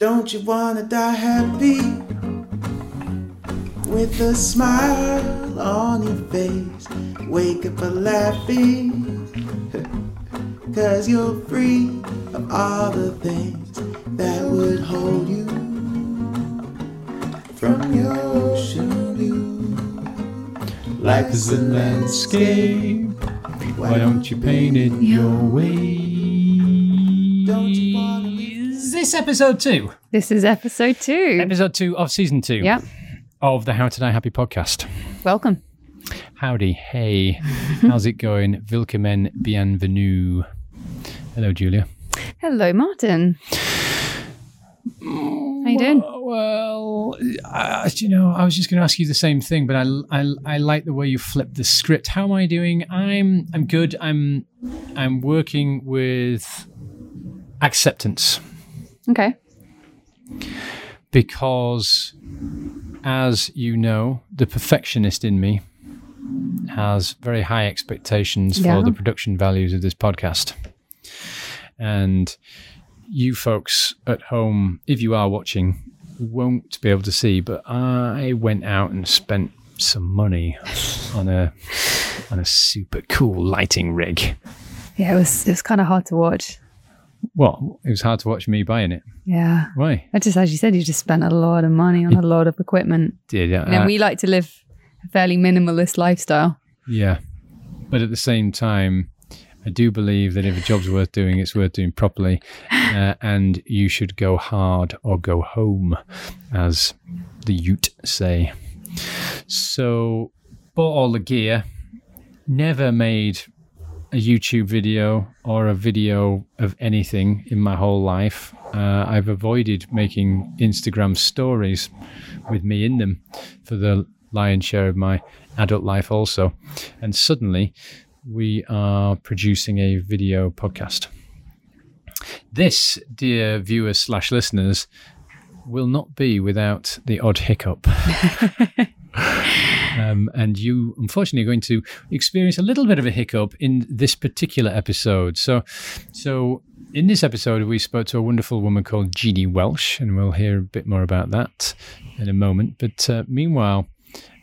Don't you wanna die happy? With a smile on your face. Wake up a laughing. Cause you're free of all the things that would hold you from your ocean view. Life is a landscape. Why don't you paint it your way? Don't you wanna this episode two? This is episode two. Episode two of season two Yep. of the How to Die Happy podcast. Welcome. Howdy, hey, how's it going? Willkommen, bienvenue. Hello, Julia. Hello, Martin. How you doing? Well, uh, you know, I was just going to ask you the same thing, but I, I, I like the way you flipped the script. How am I doing? I'm I'm good. I'm I'm working with acceptance Okay. because, as you know, the perfectionist in me has very high expectations Yeah. for the production values of this podcast, and you folks at home, if you are watching, won't be able to see, but I went out and spent some money on a on a super cool lighting rig. Yeah, it was it was kind of hard to watch. Well, it was hard to watch me buying it. Yeah. Why? I just, as you said, you just spent a lot of money on a lot of equipment. Did yeah, And we like to live a fairly minimalist lifestyle. yeah, but at the same time, I do believe that if a job's worth doing, it's worth doing properly, uh, and you should go hard or go home, as the Ute say. So, bought all the gear. Never made a YouTube video or a video of anything in my whole life. Uh, I've avoided making Instagram stories with me in them for the lion's share of my adult life, also. And suddenly, we are producing a video podcast. This, dear viewers slash listeners, will not be without the odd hiccup. Um, and you, unfortunately, are going to experience a little bit of a hiccup in this particular episode. So, so in this episode, we spoke to a wonderful woman called Jeannie Welsh, and we'll hear a bit more about that in a moment. But uh, meanwhile,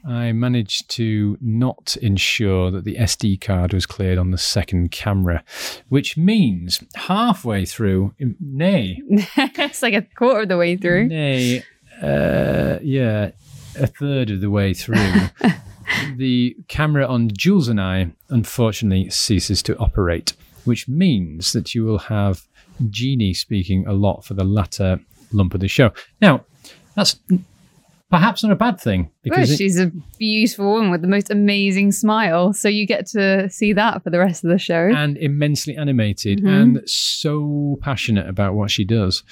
I managed to not ensure that the SD card was cleared on the second camera, which means halfway through, nay, it's like a quarter of the way through. Nay, uh, yeah, a third of the way through, the camera on Jules and I unfortunately ceases to operate, which means that you will have Jeannie speaking a lot for the latter lump of the show. Now, that's perhaps not a bad thing Well, because it- she's a beautiful woman with the most amazing smile. So you get to see that for the rest of the show. and immensely animated Mhm. and so passionate about what she does.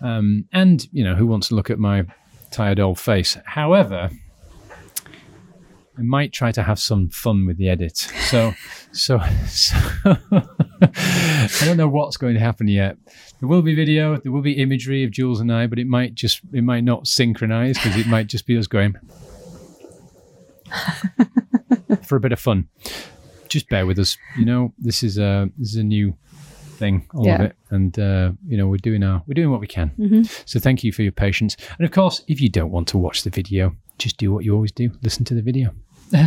Um, and, you know, who wants to look at my tired old face? However, I might try to have some fun with the edit. So, so, so I don't know what's going to happen yet. There will be video, there will be imagery of Jules and I, but it might just, it might not synchronize because it might just be us going for a bit of fun. Just bear with us. You know, this is a this is a new thing, all of it, and uh, you know we're doing our we're doing what we can. Mhm. So thank you for your patience, and of course, if you don't want to watch the video, just do what you always do: listen to the video.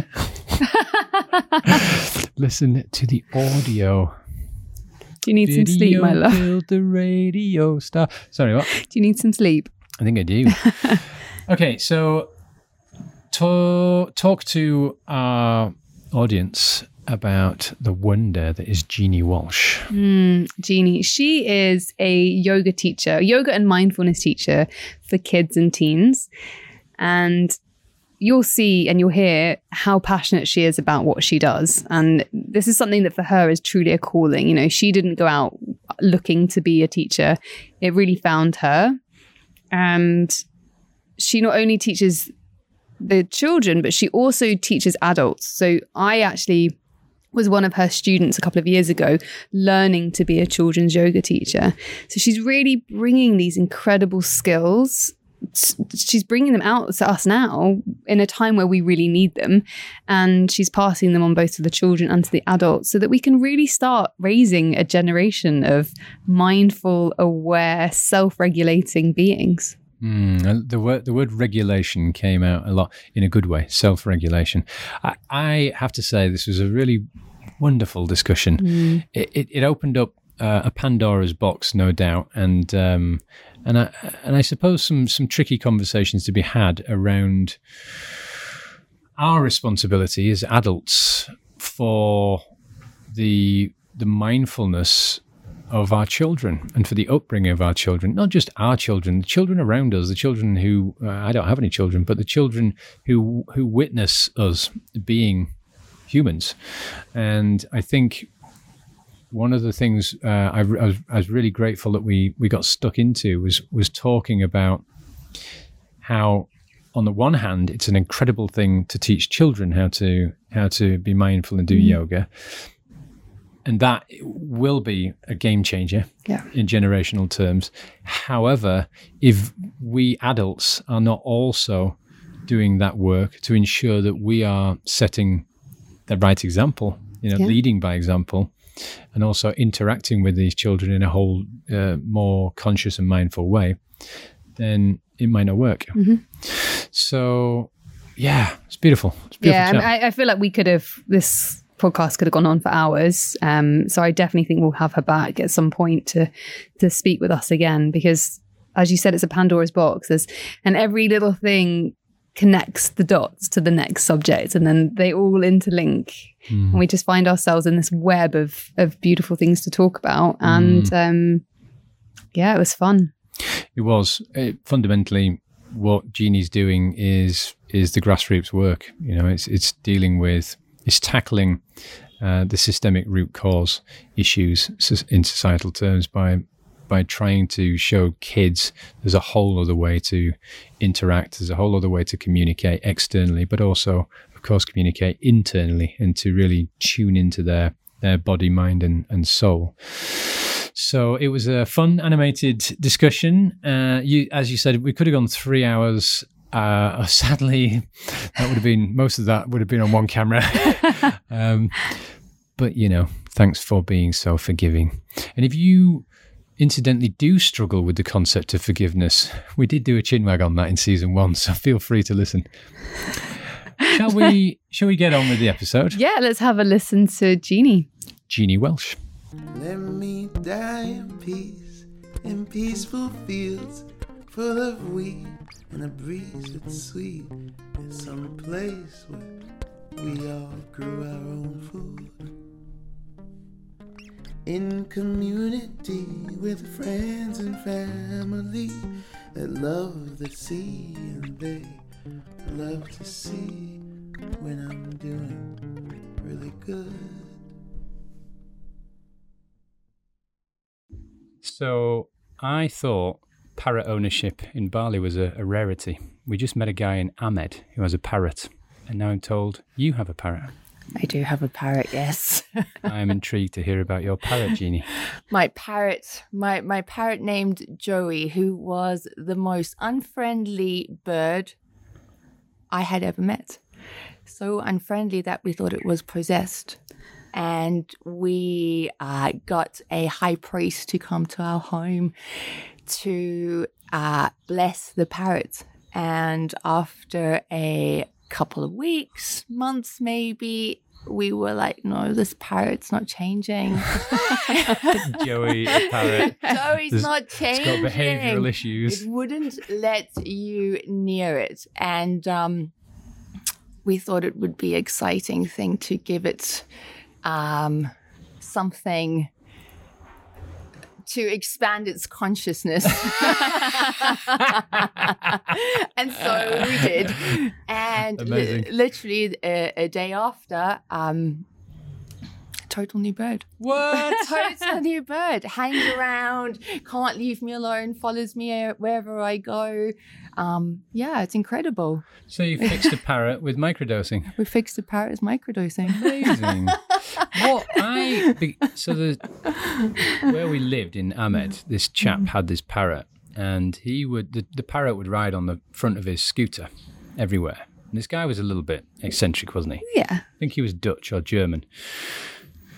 listen to the audio. Do you need some sleep, my love? killed the radio star. Sorry, what? Do you need some sleep? I think I do. okay, so to talk to our audience about the wonder that is Jeannie Welsh. Mm, Jeannie, she is a yoga teacher, yoga and mindfulness teacher for kids and teens. And you'll see and you'll hear how passionate she is about what she does. And this is something that for her is truly a calling. You know, she didn't go out looking to be a teacher, it really found her. And she not only teaches the children, but she also teaches adults. So I actually was one of her students a couple of years ago learning to be a children's yoga teacher. So she's really bringing these incredible skills she's bringing them out to us now in a time where we really need them and she's passing them on both to the children and to the adults so that we can really start raising a generation of mindful aware self-regulating beings Mm, the word the word regulation came out a lot in a good way. Self regulation. I, I have to say this was a really wonderful discussion. It, it, it opened up uh, a Pandora's box, no doubt, and um, and I and I suppose some some tricky conversations to be had around our responsibility as adults for the the mindfulness of our children and for the upbringing of our children, not just our children, the children around us, the children who uh, I don't have any children, but the children who who witness us being humans. And I think one of the things uh, I, I, was, I was really grateful that we we got stuck into was was talking about how on the one hand it's an incredible thing to teach children how to how to be mindful and do yoga and that will be a game changer Yeah. in generational terms. However, if we adults are not also doing that work to ensure that we are setting the right example, you know, Yeah. leading by example, and also interacting with these children in a whole uh, more conscious and mindful way, then it might not work. So, yeah, it's beautiful. It's beautiful. yeah. I, I feel like we could have this podcast could have gone on for hours. Um, so I definitely think we'll have her back at some point to to speak with us again because, as you said, it's a Pandora's box. There's, and every little thing connects the dots to the next subject, and then they all interlink, and we just find ourselves in this web of of beautiful things to talk about. And um, yeah, it was fun. It was it, fundamentally what Jeannie's doing is is the grassroots work. You know, it's it's dealing with it's tackling uh, the systemic root cause issues in societal terms by by trying to show kids there's a whole other way to interact. There's a whole other way to communicate externally, but also, of course, communicate internally and to really tune into their their body, mind, and and soul. So it was a fun, animated discussion. Uh, you, as you said, we could have gone three hours. Uh, sadly, that would have been most of that would have been on one camera. um, but you know, thanks for being so forgiving. And if you incidentally do struggle with the concept of forgiveness, we did do a chinwag on that in season one, so feel free to listen. shall we? Shall we get on with the episode? Yeah, let's have a listen to Jeannie. Jeannie Welsh. Let me die in peace in peaceful fields full of wheat and a breeze that's sweet. It's some place where we all grew our own food. In community with friends and family that love the sea and they love to see when I'm doing really good. So I thought parrot ownership in Bali was a, a rarity. We just met a guy in Amed who has a parrot, and now I'm told you have a parrot. I do have a parrot, yes. I am intrigued to hear about your parrot, Jeannie. my parrot, my my parrot named Joey, who was the most unfriendly bird I had ever met. So unfriendly that we thought it was possessed. And we uh, got a high priest to come to our home to uh, bless the parrot. And after a couple of weeks, months maybe, we were like, no, this parrot's not changing. Joey, a parrot. Joey's There's- not It's got behavioural issues. It wouldn't let you near it. And um, we thought it would be exciting thing to give it um, something to expand its consciousness. and so we did. And li- literally a, a day after, um, total new bird. What? Total new bird. Hangs around, can't leave me alone, follows me uh, wherever I go. Um, yeah, it's incredible. So you fixed a parrot with microdosing. We fixed the parrot as microdosing. Amazing. what I be- so the where we lived in Amed, this chap had this parrot, and he would the, the parrot would ride on the front of his scooter everywhere. And this guy was a little bit eccentric, wasn't he? Yeah. I think he was Dutch or German.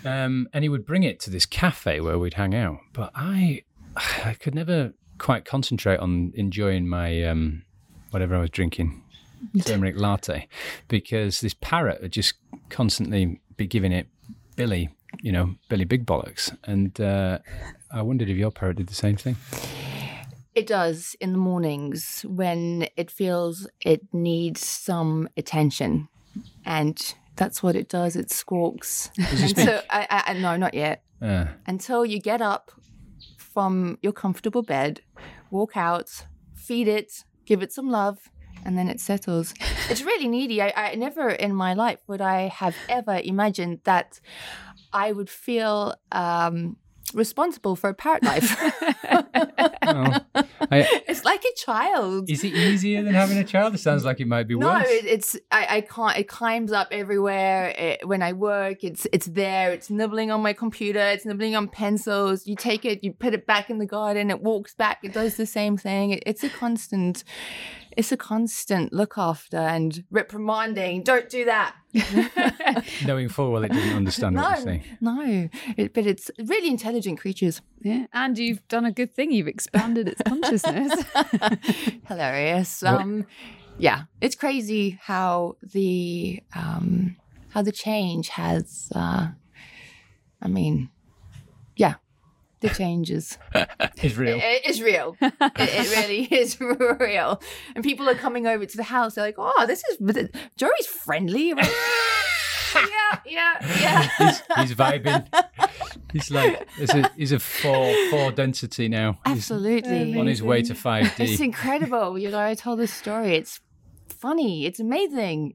Um, and he would bring it to this cafe where we'd hang out. But I, I could never quite concentrate on enjoying my um, whatever I was drinking, turmeric latte, because this parrot would just constantly be giving it Billy, you know, Billy Big Bollocks. And uh, I wondered if your parrot did the same thing. It does in the mornings when it feels it needs some attention. And that's what it does. It squawks. Does it so, I, I, no, not yet. Uh, Until you get up from your comfortable bed, walk out, feed it, give it some love, and then it settles. It's really needy. I, I never in my life would I have ever imagined that I would feel um, responsible for a parrot life. well, I, it's like a child. is it easier than having a child? It sounds like it might be No, worse. it, it's I, I can't. It climbs up everywhere. It, when I work, it's it's there. It's nibbling on my computer. It's nibbling on pencils. You take it, you put it back in the garden. It walks back. It does the same thing. It, it's a constant. It's a constant look after and reprimanding. Don't do that. Knowing full well it doesn't understand what you're saying. no. It, but it's really intelligent creatures. Yeah. And you've done a good thing. You've expanded its consciousness. Hilarious. Um, yeah, it's crazy how the um, how the change has. Uh, I mean, yeah, the changes. It's real. It, it is real. it, it really is real. And people are coming over to the house. They're like, "Oh, this is Joey's friendly." I'm yeah, yeah, yeah. he's, he's vibing. He's like, he's a, he's a four four density now. He's Absolutely. on his way to five It's D. incredible. You know, I told this story. It's funny. It's amazing.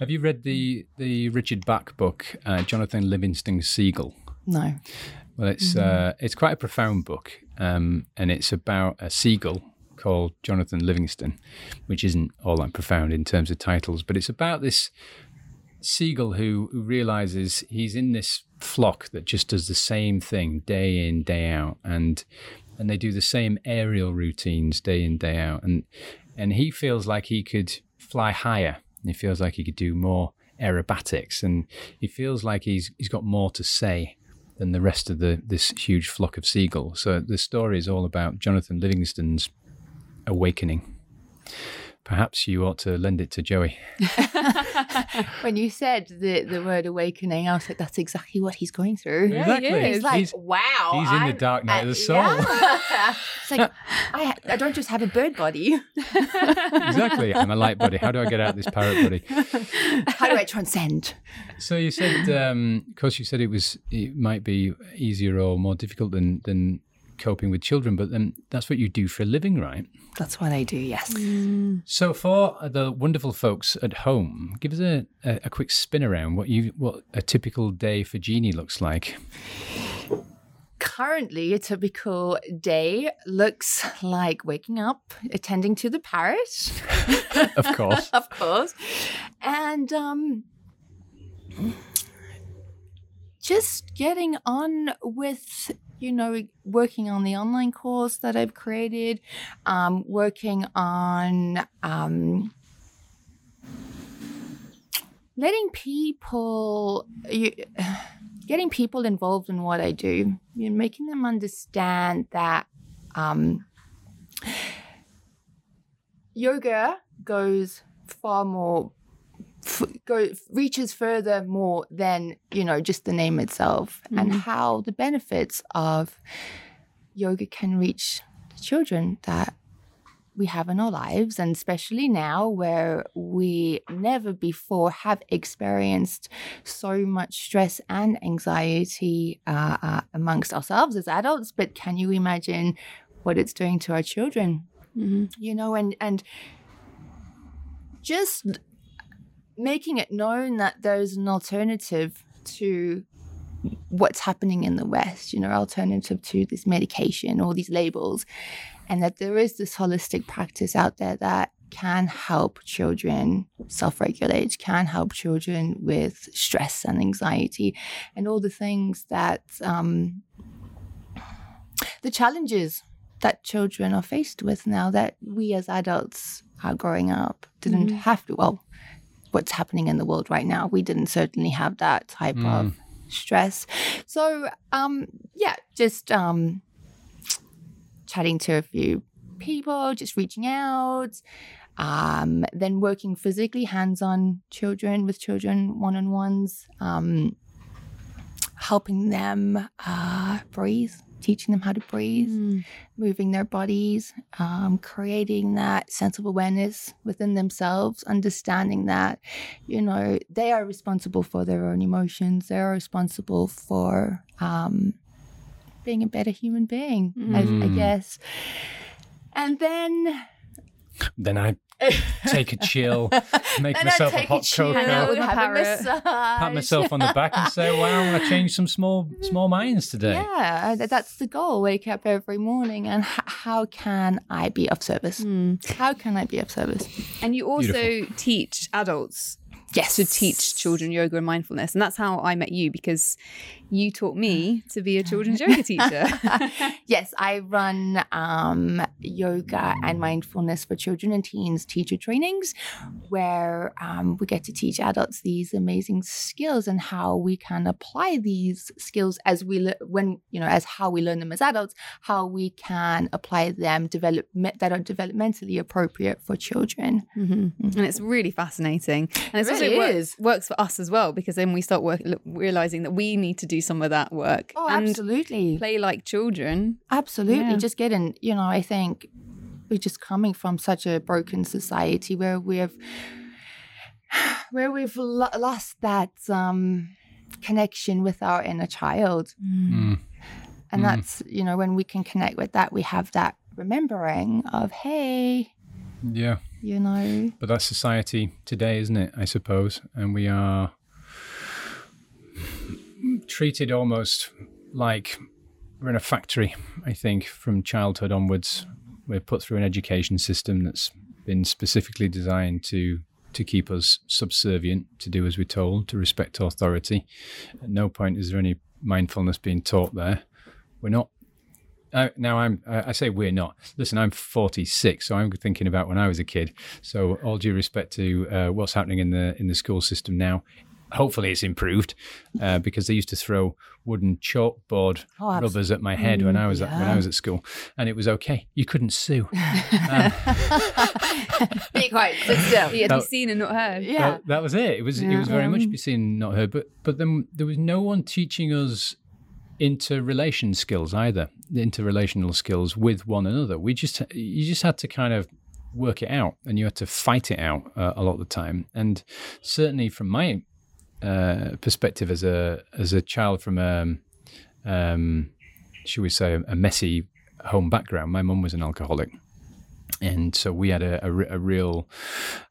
Have you read the the Richard Bach book, uh, Jonathan Livingston Seagull? No. Well, it's uh, it's quite a profound book, um, and it's about a seagull called Jonathan Livingston, which isn't all that profound in terms of titles, but it's about this seagull who, who realizes he's in this flock that just does the same thing day in day out, and and they do the same aerial routines day in day out, and and he feels like he could fly higher. He feels like he could do more aerobatics, and he feels like he's he's got more to say than the rest of the this huge flock of seagulls. So the story is all about Jonathan Livingston's awakening. Perhaps you ought to lend it to Joey. when you said the, the word awakening, I was like, that's exactly what he's going through. Yeah, Exactly. he is. He's like, He's- wow. he's in the dark night of the soul. yeah. it's like, I, I don't just have a bird body. exactly. I'm a light body. How do I get out of this parrot body? How do I transcend? So you said, um, of course, you said it was it might be easier or more difficult than than coping with children, but then that's what you do for a living, right? That's what I do, yes. So for the wonderful folks at home, give us a, a, a quick spin around what you what a typical day for Jeannie looks like. Currently, a typical day looks like waking up, attending to the parrot, Of course. of course, and um, just getting on with you know working on the online course that I've created, um, working on um, letting people getting people involved in what I do, you know, making them understand that um, yoga goes far more f- go reaches further more than you know just the name itself and how the benefits of yoga can reach the children that we have in our lives. And especially now where we never before have experienced so much stress and anxiety uh, uh, amongst ourselves as adults. But can you imagine what it's doing to our children? You know and and just making it known that there's an alternative to what's happening in the west you know alternative to this medication or these labels and that there is this holistic practice out there that can help children self-regulate can help children with stress and anxiety and all the things that um, the challenges that children are faced with now that we as adults are growing up didn't have to. Well, what's happening in the world right now, we didn't certainly have that type of stress. So, um, yeah, just um, chatting to a few people, just reaching out, um, then working physically, hands on children with children, one on ones, um, helping them uh, breathe, teaching them how to breathe, moving their bodies, um, creating that sense of awareness within themselves, understanding that, you know, they are responsible for their own emotions, they are responsible for um, being a better human being, I, I Mm. guess. And then Then I take a chill, make and myself I a take hot chill, cocoa, with a have a massage. pat myself on the back, and say, "Wow, I changed some small small minds today." Yeah, uh, that's the goal. Wake up every morning and h- how can I be of service? Hmm. How can I be of service? And you also Beautiful. teach adults Yes. to teach children yoga and mindfulness. And that's how I met you because you taught me to be a children's yoga teacher. yes, I run um, yoga and mindfulness for children and teens teacher trainings, where um, we get to teach adults these amazing skills and how we can apply these skills as we le- when you know as how we learn them as adults, how we can apply them develop that are developmentally appropriate for children. Mhm. And it's really fascinating. And it's also really work- is. works for us as well because then we start work, look, realizing that we need to do some of that work Oh, and absolutely. play like children. Absolutely. Yeah. Just getting, you know, I think we're just coming from such a broken society where we've where we've lo- lost that um connection with our inner child. Mm. And Mm. that's, you know, when we can connect with that, we have that remembering of, hey, Yeah, you know, but that's society today, isn't it? I suppose, and we are treated almost like we're in a factory. I think from childhood onwards, we're put through an education system that's been specifically designed to to keep us subservient, to do as we're told, to respect authority. At no point is there any mindfulness being taught there. We're not. Uh, now I'm. I I say we're not. Listen, I'm 46, so I'm thinking about when I was a kid. So all due respect to uh, what's happening in the in the school system now. Hopefully it's improved uh, because they used to throw wooden chalkboard Oh, rubbers at my head when I was at, when I was at school, and it was okay. You couldn't sue. Um, be quiet, sit still. Yeah, No. be seen and not heard. Yeah. that, that was it. It was it was very much be seen, not heard. But but then there was no one teaching us interrelation skills either, interrelational skills with one another. We just you just had to kind of work it out, and you had to fight it out uh, a lot of the time. And certainly from my uh, perspective as a as a child from a um, should we say a messy home background, my mum was an alcoholic and so we had a, a, a real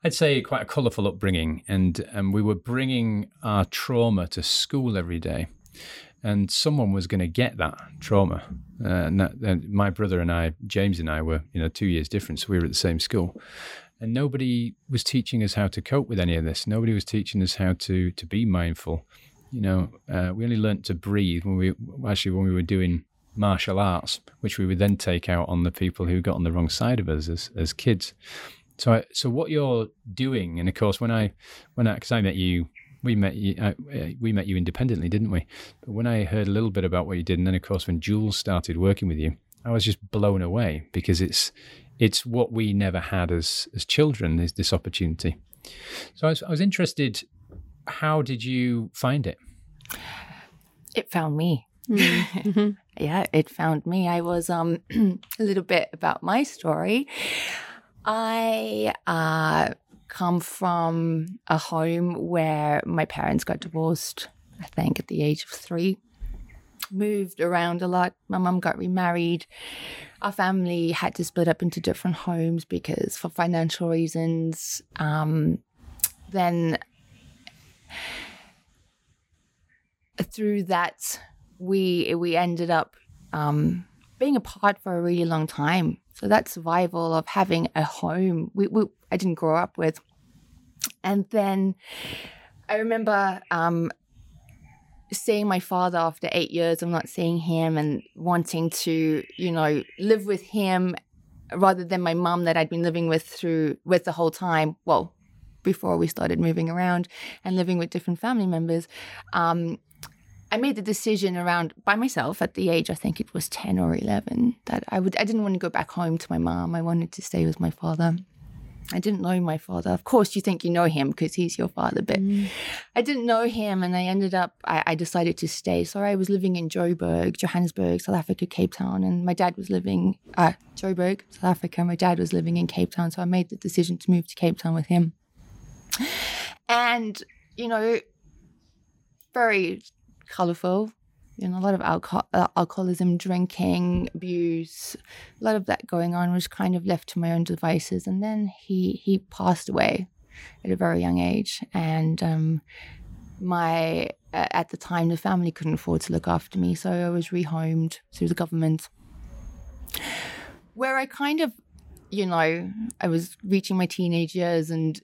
i'd say quite a colourful upbringing and and we were bringing our trauma to school every day and someone was going to get that trauma. Uh, and, that, and my brother and i james and i were you know two years different, so we were at the same school. And nobody was teaching us how to cope with any of this. Nobody was teaching us how to to be mindful. You know uh, we only learnt to breathe when we actually when we were doing martial arts, which we would then take out on the people who got on the wrong side of us as, as kids. So, I, so what you're doing, and of course, when I, when I, because I met you, we met you, uh, we met you independently, didn't we? But when I heard a little bit about what you did, and then of course when Jules started working with you, I was just blown away because it's, it's what we never had as as children is this opportunity. So I was, I was interested. How did you find it? it found me. yeah, it found me. I was um a little bit about my story. I uh come from a home where my parents got divorced, I think at the age of 3. Moved around a lot. My mum got remarried. Our family had to split up into different homes because for financial reasons. Um then through that we we ended up um, being apart for a really long time. So that survival of having a home, we, we I didn't grow up with, and then I remember um, seeing my father after eight years of not seeing him and wanting to, you know, live with him rather than my mum that I'd been living with through with the whole time. Well, before we started moving around and living with different family members. Um, I made the decision around by myself at the age I think it was 10 or 11 that I would I didn't want to go back home to my mom. I wanted to stay with my father. I didn't know my father. Of course, you think you know him because he's your father, but I didn't know him, and I ended up. I, I decided to stay. So I was living in Joburg, Johannesburg, South Africa, Cape Town, and my dad was living uh, Joburg, South Africa. My dad was living in Cape Town, so I made the decision to move to Cape Town with him. And you know, very colorful. You know, a lot of alcohol, uh, alcoholism, drinking, abuse, a lot of that going on was kind of left to my own devices. And then he he passed away at a very young age, and um, my uh, at the time the family couldn't afford to look after me, so I was rehomed through the government, where I kind of, you know, I was reaching my teenage years and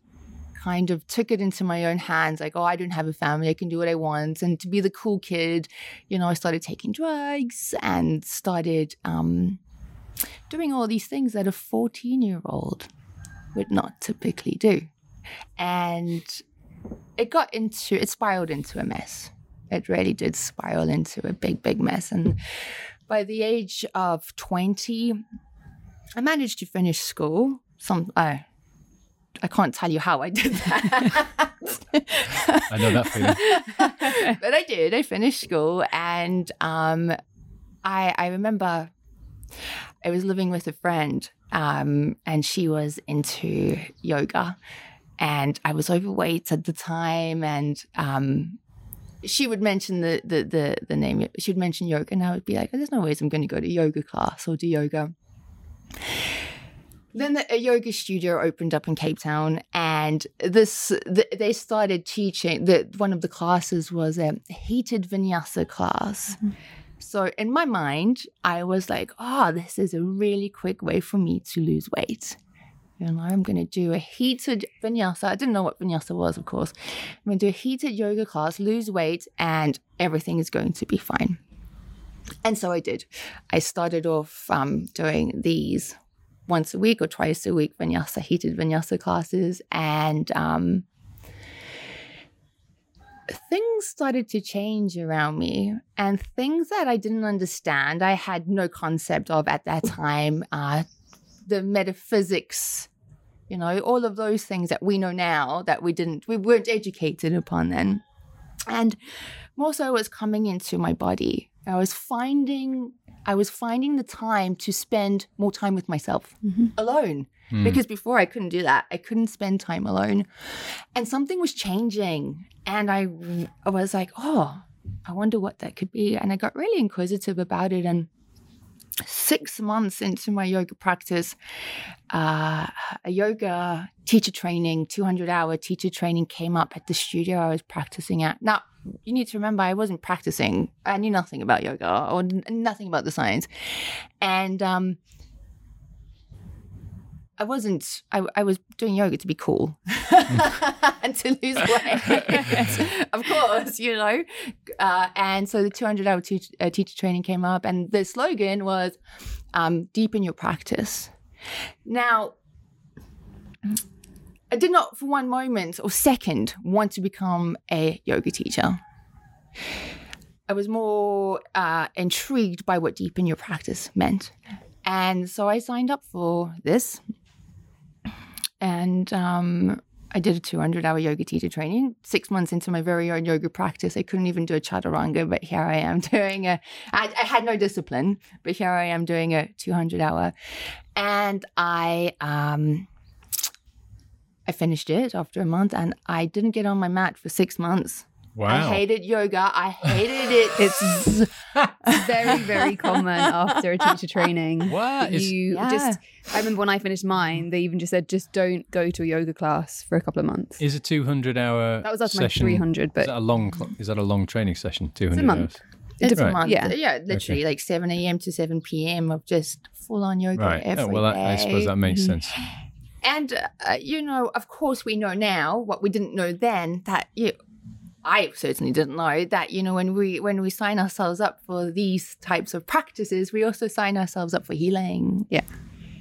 kind of took it into my own hands like oh i don't have a family i can do what i want. And to be the cool kid you know i started taking drugs and started um, doing all these things that a 14 year old would not typically do. And it got into it spiraled into a mess. It really did spiral into a big big mess. And by the age of 20 i managed to finish school some uh, I can't tell you how I did that. I know that feeling. but I did. I finished school, and um, I I remember I was living with a friend, um, and she was into yoga, and I was overweight at the time, and um, she would mention the, the the the name. She would mention yoga, and I would be like, "There's no ways I'm going to go to yoga class or do yoga." Then the, a yoga studio opened up in Cape Town, and this the, they started teaching. That one of the classes was a heated vinyasa class. Mm-hmm. So in my mind, I was like, "Oh, this is a really quick way for me to lose weight." You know, I'm going to do a heated vinyasa. I didn't know what vinyasa was, of course. I'm going to do a heated yoga class, lose weight, and everything is going to be fine. And so I did. I started off um, doing these once a week or twice a week vinyasa, heated vinyasa classes. And um, things started to change around me and things that I didn't understand, I had no concept of at that time. Uh, the metaphysics, you know, all of those things that we know now that we didn't, we weren't educated upon then. And more so was coming into my body. I was finding I was finding the time to spend more time with myself mm-hmm. alone. Mm. Because before I couldn't do that. I couldn't spend time alone. And something was changing. And I, I was like, oh, I wonder what that could be. And I got really inquisitive about it. And six months into my yoga practice, uh, a yoga teacher training, 200 hour teacher training came up at the studio I was practicing at. Now, you need to remember I wasn't practicing. I knew nothing about yoga or nothing about the science. And um, I wasn't, I, I was doing yoga to be cool and to lose weight, of course, you know. Uh, and so the 200 hour te- uh, teacher training came up, and the slogan was um, deepen your practice. Now, I did not for one moment or second want to become a yoga teacher. I was more uh, intrigued by what deepen your practice meant. And so I signed up for this and um, I did a 200 hour yoga teacher training. Six months into my very own yoga practice, I couldn't even do a chaturanga, but here I am doing a. I, I had no discipline, but here I am doing a 200 hour. And I, um, I finished it after a month and I didn't get on my mat for six months. Wow. I hated yoga. I hated it. It's very, very common after a teacher training. What? You yeah. just, I remember when I finished mine, they even just said, just don't go to a yoga class for a couple of months. Is a 200 hour That was after session, my 300, but. Is that a long, is that a long training session? 200 it's a month. hours? It's right. a month. Yeah, yeah literally okay. like 7 a.m. to 7 p.m. of just full on yoga right. every oh, well, I, I suppose that makes sense. And, uh, you know, of course, we know now what we didn't know then that you, I certainly didn't know that you know when we when we sign ourselves up for these types of practices, we also sign ourselves up for healing. Yeah.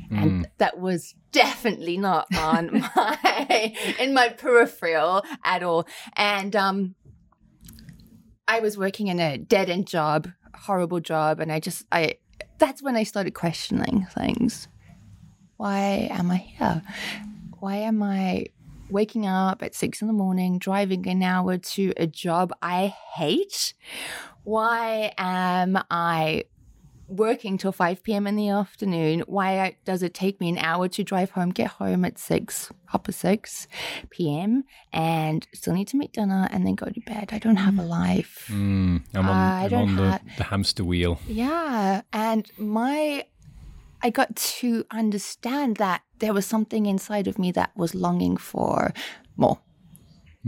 And that was definitely not on my in my peripheral at all. And um I was working in a dead end job, horrible job, and I just I that's when I started questioning things. Why am I here? Why am I waking up at six in the morning, driving an hour to a job I hate? Why am I working till 5 p.m. in the afternoon? Why does it take me an hour to drive home, get home at 6, upper 6 p.m., and still need to make dinner and then go to bed? I don't have a life. Mm, I'm on, I I'm don't on the, ha- the hamster wheel. Yeah. And my, I got to understand that there was something inside of me that was longing for more.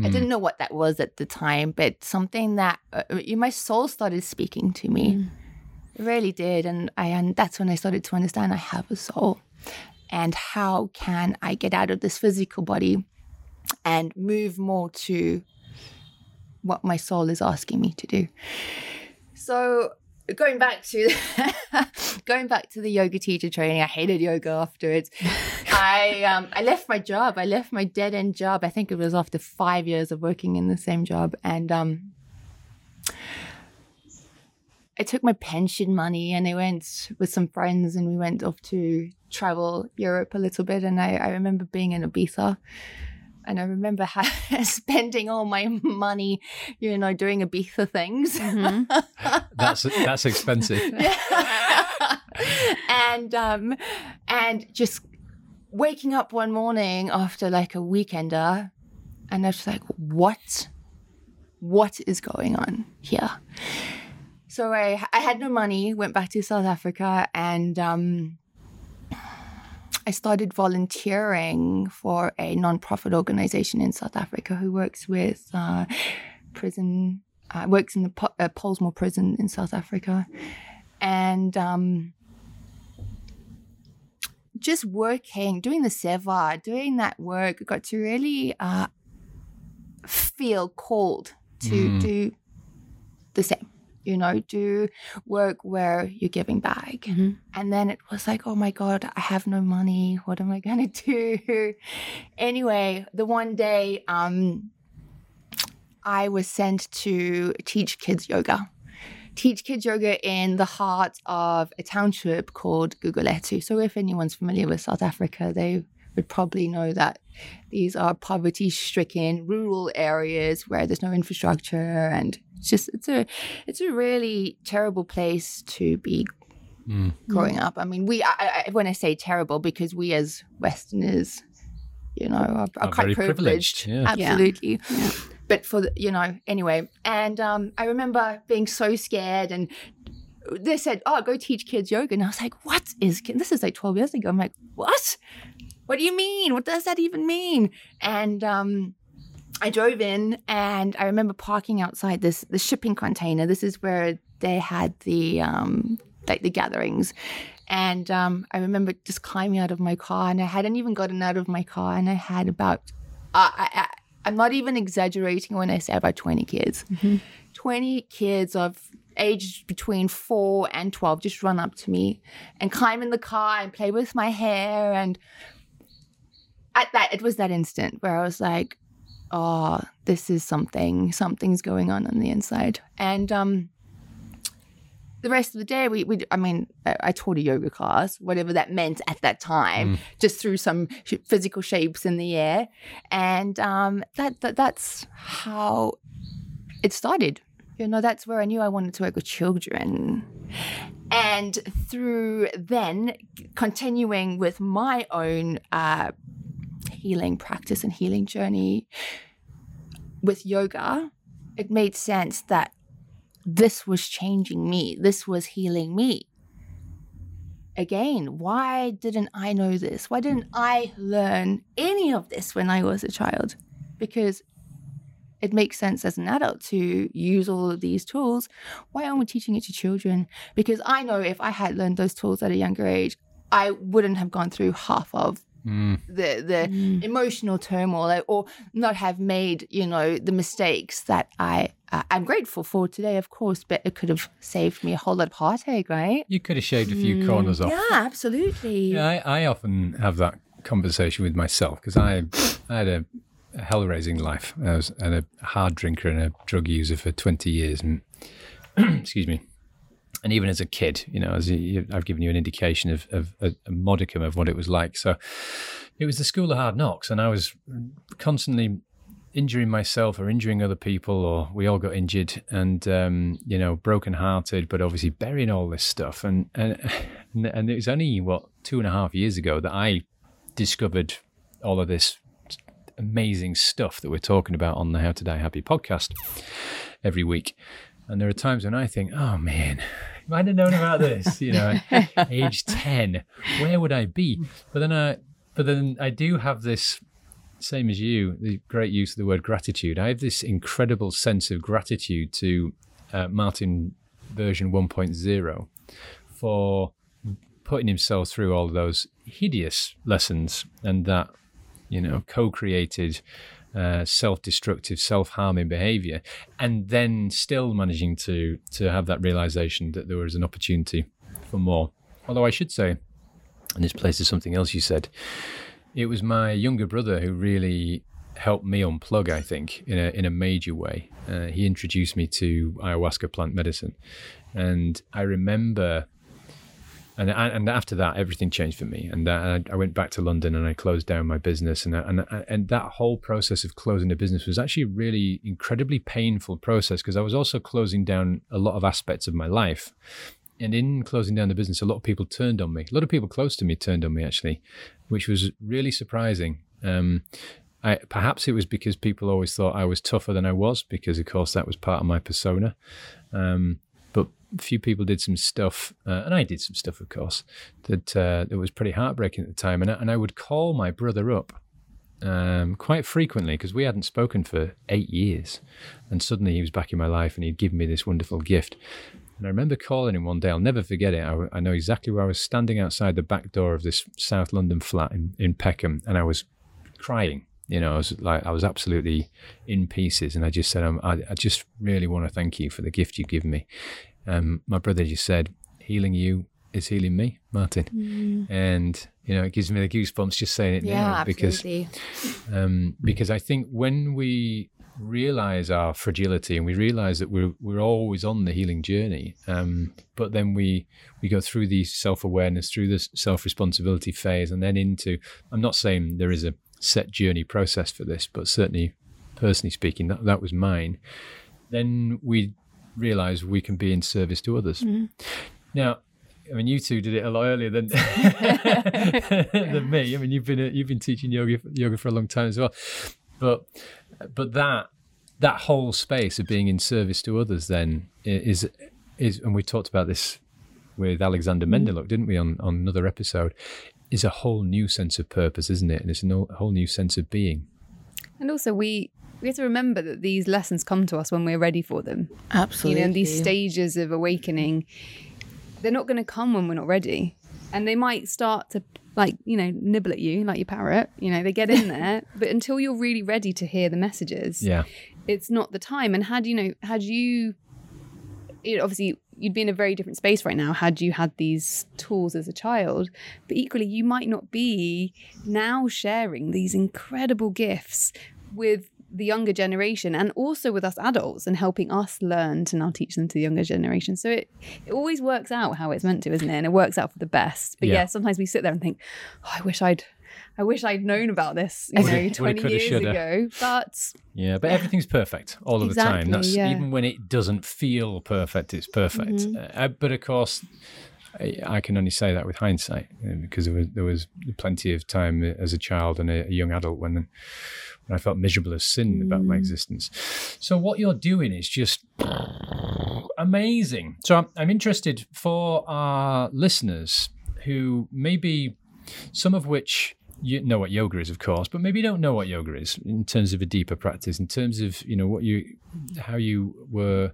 I didn't know what that was at the time, but something that uh, my soul started speaking to me. It really did, and I and that's when I started to understand I have a soul, and how can I get out of this physical body and move more to what my soul is asking me to do. So going back to going back to the yoga teacher training, I hated yoga afterwards. I um I left my job. I left my dead end job. I think it was after five years of working in the same job, and um. I took my pension money and I went with some friends and we went off to travel Europe a little bit. And I, I remember being in Ibiza and I remember ha- spending all my money, you know, doing Ibiza things. That's that's expensive. and um and just waking up one morning after like a weekender and I was like, what? What is going on here? So I I had no money, went back to South Africa and um I started volunteering for a non-profit organization in South Africa who works with uh, prison, uh, works in the po- uh, Pollsmoor prison in South Africa, and um, just working, doing the seva, doing that work, got to really uh, feel called to do the same. You know, do work where you're giving back. And then it was like, oh my God, I have no money. What am I going to do? Anyway, the one day um, I was sent to teach kids yoga. Teach kids yoga in the heart of a township called Guguletu. So, if anyone's familiar with South Africa, they would probably know that these are poverty stricken rural areas where there's no infrastructure and it's just it's a it's a really terrible place to be Mm. growing up. I mean, we I, I, when I say terrible, because we as Westerners, you know, are, are Are quite privileged. privileged, yeah. Absolutely. But for the, you know, anyway, and um, I remember being so scared and. They said, "Oh, go teach kids yoga," and I was like, "What is?" This is like twelve years ago. I'm like, "What? What do you mean? What does that even mean?" And um, I drove in and I remember parking outside this the shipping container. This is where they had the um like the gatherings. And um I remember just climbing out of my car and I hadn't even gotten out of my car and I had about uh, I I'm not even exaggerating when I say about 20 kids. 20 kids of aged between 4 and 12 just run up to me and climb in the car and play with my hair and at that it was that instant where I was like oh, this is something, something's going on on the inside. And um, the rest of the day, we, we I mean, I, I taught a yoga class, whatever that meant at that time, just through some sh- physical shapes in the air. And um, that, that that's how it started. You know, that's where I knew I wanted to work with children. And through then continuing with my own uh, healing practice and healing journey with yoga, it made sense that this was changing me, this was healing me. Again, why didn't I know this? Why didn't I learn any of this when I was a child? Because it makes sense as an adult to use all of these tools. Why aren't we teaching it to children? Because I know if I had learned those tools at a younger age, I wouldn't have gone through half of mm. the the mm. emotional turmoil or not have made you know the mistakes that I uh, I'm grateful for today, of course, but it could have saved me a whole lot of heartache, right? You could have shaved a few corners off. Yeah, absolutely. Yeah, I, I often have that conversation with myself because I, I had a, a hell raising life. I was and a hard drinker and a drug user for 20 years. And, excuse me. And even as a kid, you know, as you, I've given you an indication of, of a, a modicum of what it was like. So it was the school of hard knocks, and I was constantly injuring myself or injuring other people, or we all got injured and, um, you know, broken hearted, but obviously burying all this stuff. And, and, and it was only, what, two and a half years ago that I discovered all of this amazing stuff that we're talking about on the How to Die Happy podcast every week. And there are times when I think, oh man, if I'd have known about this, you know, age 10, where would I be? But then I, but then I do have this same as you, the great use of the word gratitude. I have this incredible sense of gratitude to uh, Martin version 1.0 for putting himself through all those hideous lessons and that, you know, co created. Uh, self-destructive, self-harming behavior, and then still managing to to have that realization that there was an opportunity for more. Although I should say, and this plays something else you said, it was my younger brother who really helped me unplug. I think in a in a major way. Uh, he introduced me to ayahuasca plant medicine, and I remember. And, and after that, everything changed for me. And I, I went back to London and I closed down my business. And, and, and that whole process of closing the business was actually a really incredibly painful process because I was also closing down a lot of aspects of my life and in closing down the business, a lot of people turned on me. A lot of people close to me turned on me, actually, which was really surprising. Um, I, perhaps it was because people always thought I was tougher than I was, because of course that was part of my persona. Um, but a few people did some stuff, uh, and I did some stuff, of course, that uh, that was pretty heartbreaking at the time. And I, and I would call my brother up um, quite frequently because we hadn't spoken for eight years, and suddenly he was back in my life, and he'd given me this wonderful gift. And I remember calling him one day. I'll never forget it. I, I, know exactly where I was standing outside the back door of this South London flat in, in Peckham, and I was crying. You know, I was like, I was absolutely in pieces, and I just said, um, I, I just really want to thank you for the gift you've given me. Um, my brother just said, healing you is healing me, Martin, Mm. and you know, it gives me the goosebumps just saying it Yeah, now because absolutely. um, because I think when we realize our fragility and we realize that we're we're always on the healing journey, um, but then we we go through the self awareness, through the self responsibility phase, and then into. I'm not saying there is a set journey process for this, but certainly, personally speaking, that that was mine. Then we realize we can be in service to others. Now, I mean, you two did it a lot earlier than than me. I mean, you've been you've been teaching yoga yoga for a long time as well, but but that that whole space of being in service to others then is is, and we talked about this with Alexander mm-hmm. Mendeluk, didn't we, on on another episode? Is a whole new sense of purpose, isn't it? And it's a no- whole new sense of being. And also, we we have to remember that these lessons come to us when we're ready for them. Absolutely. You know, and these stages of awakening, they're not going to come when we're not ready. And they might start to, like, you know, nibble at you like your parrot. You know, they get in there. but until you're really ready to hear the messages, Yeah, it's not the time. And had you know, had you, you know, obviously you'd be in a very different space right now had you had these tools as a child. But equally, you might not be now sharing these incredible gifts with the younger generation and also with us adults and helping us learn to now teach them to the younger generation. So it, it always works out how it's meant to, isn't it? And it works out for the best. But yeah, Yeah. sometimes we sit there and think, oh, I wish I'd I wish I'd known about this, you know, woulda, 20 coulda, years shoulda. ago. But yeah, but everything's perfect all of the time. That's yeah. even when it doesn't feel perfect, it's perfect. Mm-hmm. Uh, but of course, I, I can only say that with hindsight because there was, there was plenty of time as a child and a, a young adult when when I felt miserable as sin about my mm. existence. So what you're doing is just amazing. So I'm, I'm interested for our listeners who maybe some of which you know what yoga is, of course, but maybe don't know what yoga is in terms of a deeper practice, in terms of you know what you, how you were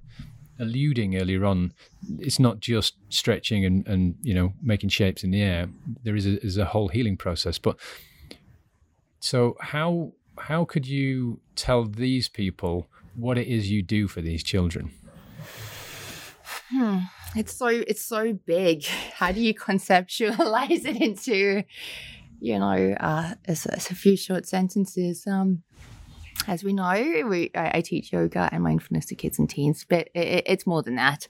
alluding earlier on. It's not just stretching and and you know making shapes in the air. There is a, is a whole healing process, but So how how could you tell these people what it is you do for these children? Hmm. It's so it's so big. How do you conceptualize it into, you know, uh, as, a few short sentences? Um, as we know, we, I, I teach yoga and mindfulness to kids and teens, but it, it's more than that.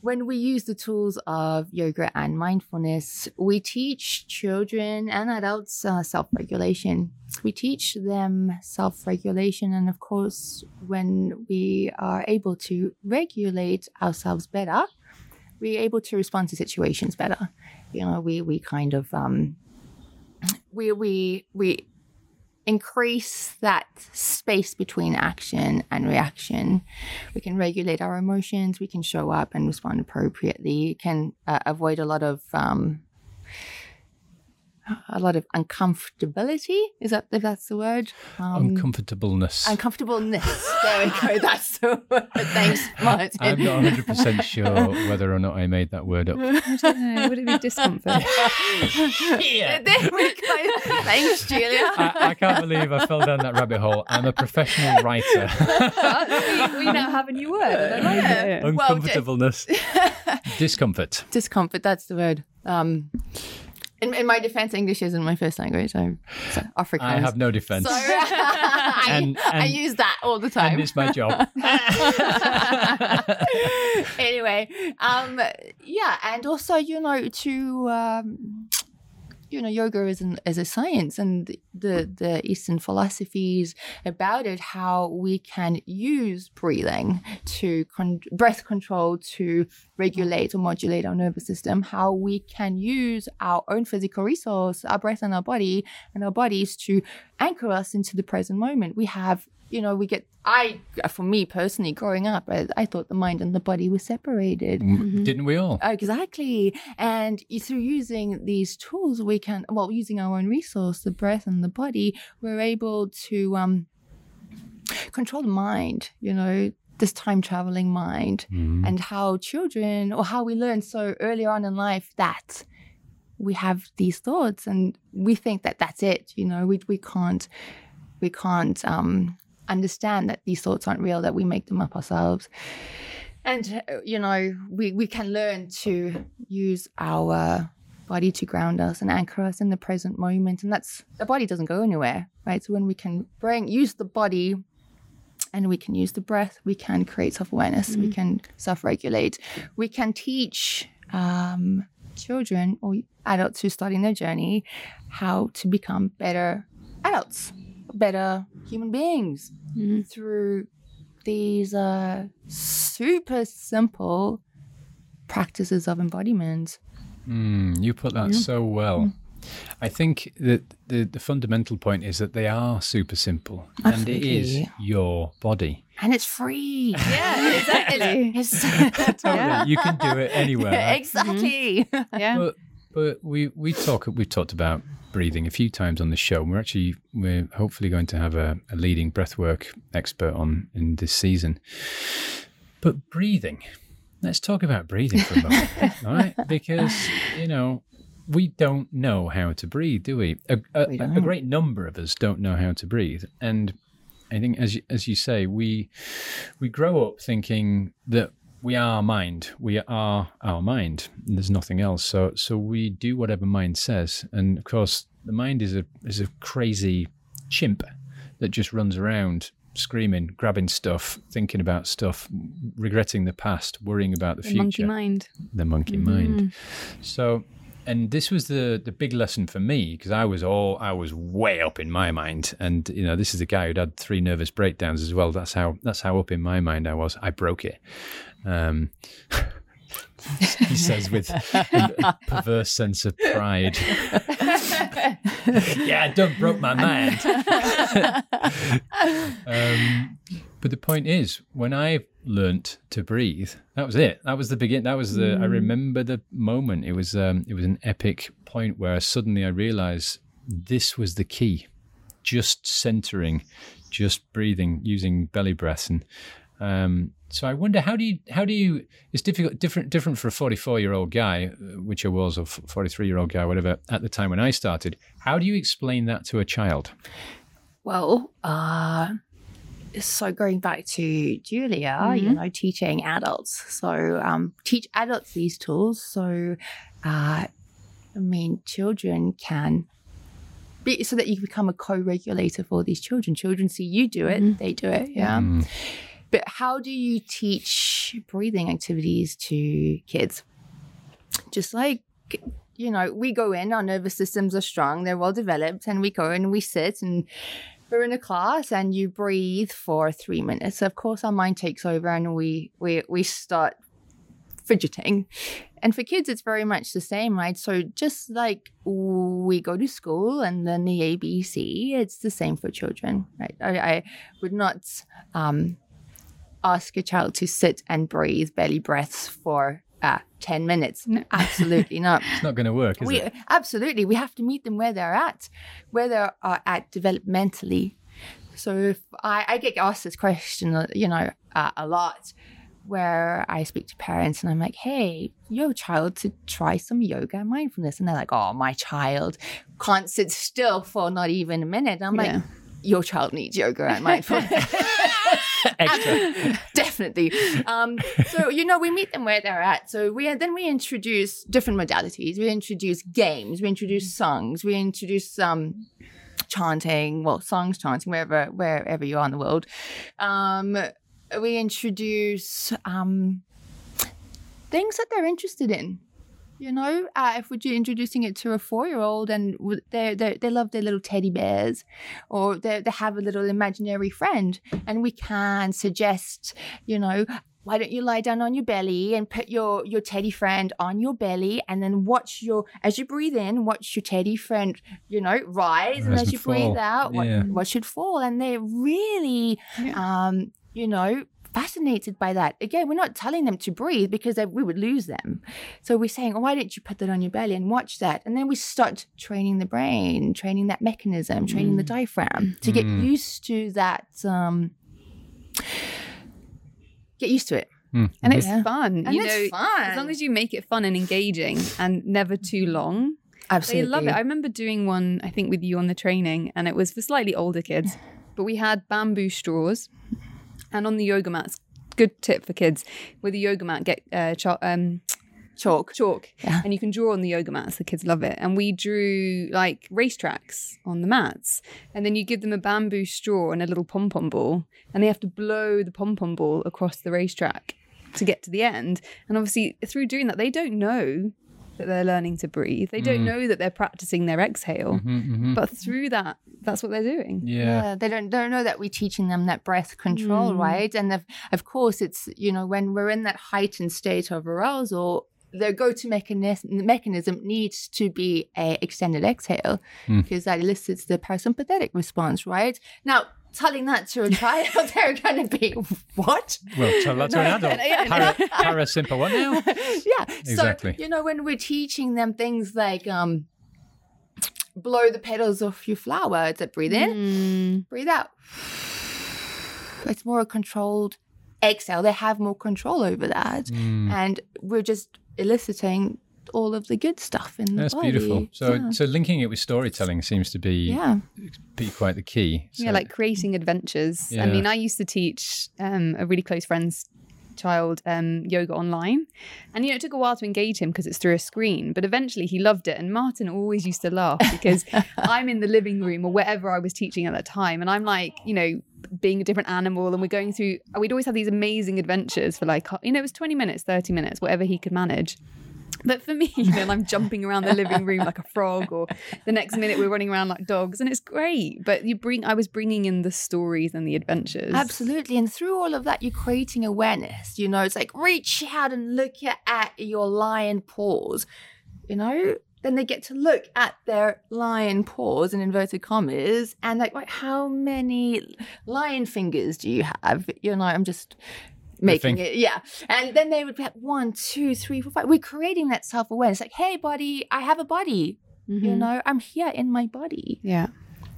When we use the tools of yoga and mindfulness, we teach children and adults uh, self regulation. We teach them self regulation. And of course, when we are able to regulate ourselves better, we're able to respond to situations better. You know, we, we kind of, um, we, we, we increase that space between action and reaction. We can regulate our emotions. We can show up and respond appropriately. Can uh, avoid a lot of um, a lot of uncomfortability. Is that if that's the word? Um, Uncomfortableness. Uncomfortableness. There we go. That's the word. Thanks, Martin. I'm not 100 percent sure whether or not I made that word up. I don't know. Would it be discomfort? yeah. There we go. Thanks, Julia. I, I can't believe I fell down that rabbit hole. I'm a professional writer. But we, we now have a new word. and I like. Well, Uncomfortableness. Discomfort. Discomfort. That's the word. Um, in, in my defense, English isn't my first language. I'm so Afrikaans. I have no defense. So I, And- I and- use that all the and time. it's my job. anyway, um, yeah, and also you know to um, you know yoga is an, is a science, and the the Eastern philosophies about it, how we can use breathing to con- breath control to regulate or modulate our nervous system, how we can use our own physical resource, our breath and our body and our bodies to anchor us into the present moment. We have, you know, we get, I, for me personally, growing up, I, I thought the mind and the body were separated. Didn't we all? Exactly. And through using these tools, we can, well, using our own resource, the breath and the body, we're able to um, control the mind, you know, this time traveling mind, Mm. and how children, or how we learn so early on in life that we have these thoughts and we think that that's it, you know, we, we can't, we can't um, understand that these thoughts aren't real, that we make them up ourselves. And uh, you know we we can learn to use our body to ground us and anchor us in the present moment. And that's the body doesn't go anywhere right? So when we can bring use the body and we can use the breath we can create self-awareness we can self-regulate. We can teach um, children or adults who starting their journey how to become better adults better human beings Mhm. through these uh, super simple practices of embodiment. Mm, you put that so well. I think that the, the fundamental point is that they are super simple and it is your body. And it's free. Yeah, exactly. It's- Yeah. You can do it anywhere. exactly. Yeah. but but we we talk we've talked about breathing a few times on the show. And We're actually we're hopefully going to have a, a leading breathwork expert on in this season. But breathing, let's talk about breathing for a moment, right? Because you know we don't know how to breathe, do we? A, a, We a great number of us don't know how to breathe, and I think as you, as you say, we we grow up thinking that we are mind. We are our mind. There's nothing else. So so we do whatever mind says. And of course, the mind is a is a crazy chimp that just runs around screaming, grabbing stuff, thinking about stuff, regretting the past, worrying about the, The future. monkey mind. The monkey mind. Mm. So and this was the the big lesson for me because I was all I was way up in my mind, and you know this is a guy who'd had three nervous breakdowns as well. That's how that's how up in my mind I was. I broke it. Um, he says with a perverse sense of pride. yeah, I done broke my mind. um, but the point is, when I learnt to breathe, that was it. That was the begin. That was the. I remember the moment. It was. Um, it was an epic point where suddenly I realised this was the key. Just centering, just breathing, using belly breaths, and Um, so I wonder how do you how do you it's difficult different different for a 44 year old guy, uh, which I was, or 43 year old guy, whatever, at the time when I started. How do you explain that to a child? Well, uh, so going back to Julia, you know, teaching adults. So um, teach adults these tools. So, uh, I mean, children can. Be, so that you become a co-regulator for these children. Children see you do it, they do it. Yeah. Mm. But how do you teach breathing activities to kids? Just like, you know, we go in, our nervous systems are strong, they're well developed, and we go and we sit and we're in a class and you breathe for three minutes. Of course, our mind takes over and we we we start fidgeting. And for kids, it's very much the same, right? So just like we go to school and then the ABC, it's the same for children, right? I, I would not um, ask a child to sit and breathe belly breaths for uh, 10 minutes. Absolutely not. It's not going to work, is we, it? Absolutely. We have to meet them where they're at, where they are at developmentally. So if I, I get asked this question, uh, you know, uh, a lot, where I speak to parents and I'm like, hey, your child to try some yoga and mindfulness. And they're like, oh, my child can't sit still for not even a minute. And I'm Yeah. like, your child needs yoga and mindfulness. Extra. Definitely. Um, so you know, we meet them where they're at. So we then we introduce different modalities. We introduce games. We introduce songs. We introduce um, chanting. Well, songs, chanting, wherever wherever you are in the world. Um, we introduce um, things that they're interested in. You know, uh, if we're introducing it to a four-year-old and they they they love their little teddy bears, or they they have a little imaginary friend, and we can suggest, you know, why don't you lie down on your belly and put your your teddy friend on your belly, and then watch your as you breathe in, watch your teddy friend, you know, rise, and as and you breathe out, what Yeah. what should fall, and they're really, um, you know. Fascinated by that. Again, we're not telling them to breathe because they, we would lose them. So we're saying, oh, why don't you put that on your belly and watch that? And then we start training the brain, training that mechanism, training the diaphragm to get Mm. used to that. Um, get used to it. Mm. And it's Yeah. fun. And you it's know, fun. as long as you make it fun and engaging and never too long, Absolutely. they love it. I remember doing one, I think, with you on the training, and it was for slightly older kids. But we had bamboo straws, and on the yoga mats, good tip for kids with a yoga mat, get uh, um, Chalk. chalk, Yeah. and you can draw on the yoga mats. The kids love it. And we drew like racetracks on the mats, and then you give them a bamboo straw and a little pom pom ball, and they have to blow the pom pom ball across the racetrack to get to the end. And obviously, through doing that, they don't know that they're learning to breathe. They don't know that they're practicing their exhale. Mhm, mhm. But through that, that's what they're doing. Yeah. they don't they don't know that we're teaching them that breath control, right? And of, of course, it's you know when we're in that heightened state of arousal, their go-to mechanism mechanism needs to be a extended exhale Hmm. because that elicits the parasympathetic response, right? Now, telling that to a child, they're going to be what? Well, tell that to an adult. Yeah. Para, para simple. What now? yeah. Exactly. So, you know, when we're teaching them things like um, blow the petals off your flower, it's a breathe in, Mm. breathe out. It's more a controlled exhale. They have more control over that. Mm. And we're just eliciting all of the good stuff in That's the body. That's beautiful. So, yeah. so linking it with storytelling seems to be yeah. be quite the key. So, yeah, like creating adventures. I mean, I used to teach um, a really close friend's child um, yoga online. And, you know, it took a while to engage him because it's through a screen, but eventually he loved it. And Martin always used to laugh because I'm in the living room or wherever I was teaching at that time. And I'm like, you know, being a different animal and we're going through, we'd always have these amazing adventures for like, you know, it was 20 minutes, 30 minutes, whatever he could manage. But for me, you know, I'm jumping around the living room like a frog, or the next minute we're running around like dogs, and it's great. But you bring, I was bringing in the stories and the adventures. Absolutely. And through all of that, you're creating awareness. You know, it's like reach out and look at, your lion paws. You know, then they get to look at their lion paws in inverted commas and like, like how many lion fingers do you have? You know, I'm just making it. Yeah. And then they would be like, one, two, three, four, five. We're creating that self awareness. Like, hey, body, I have a body. You Mhm. know, I'm here in my body. Yeah.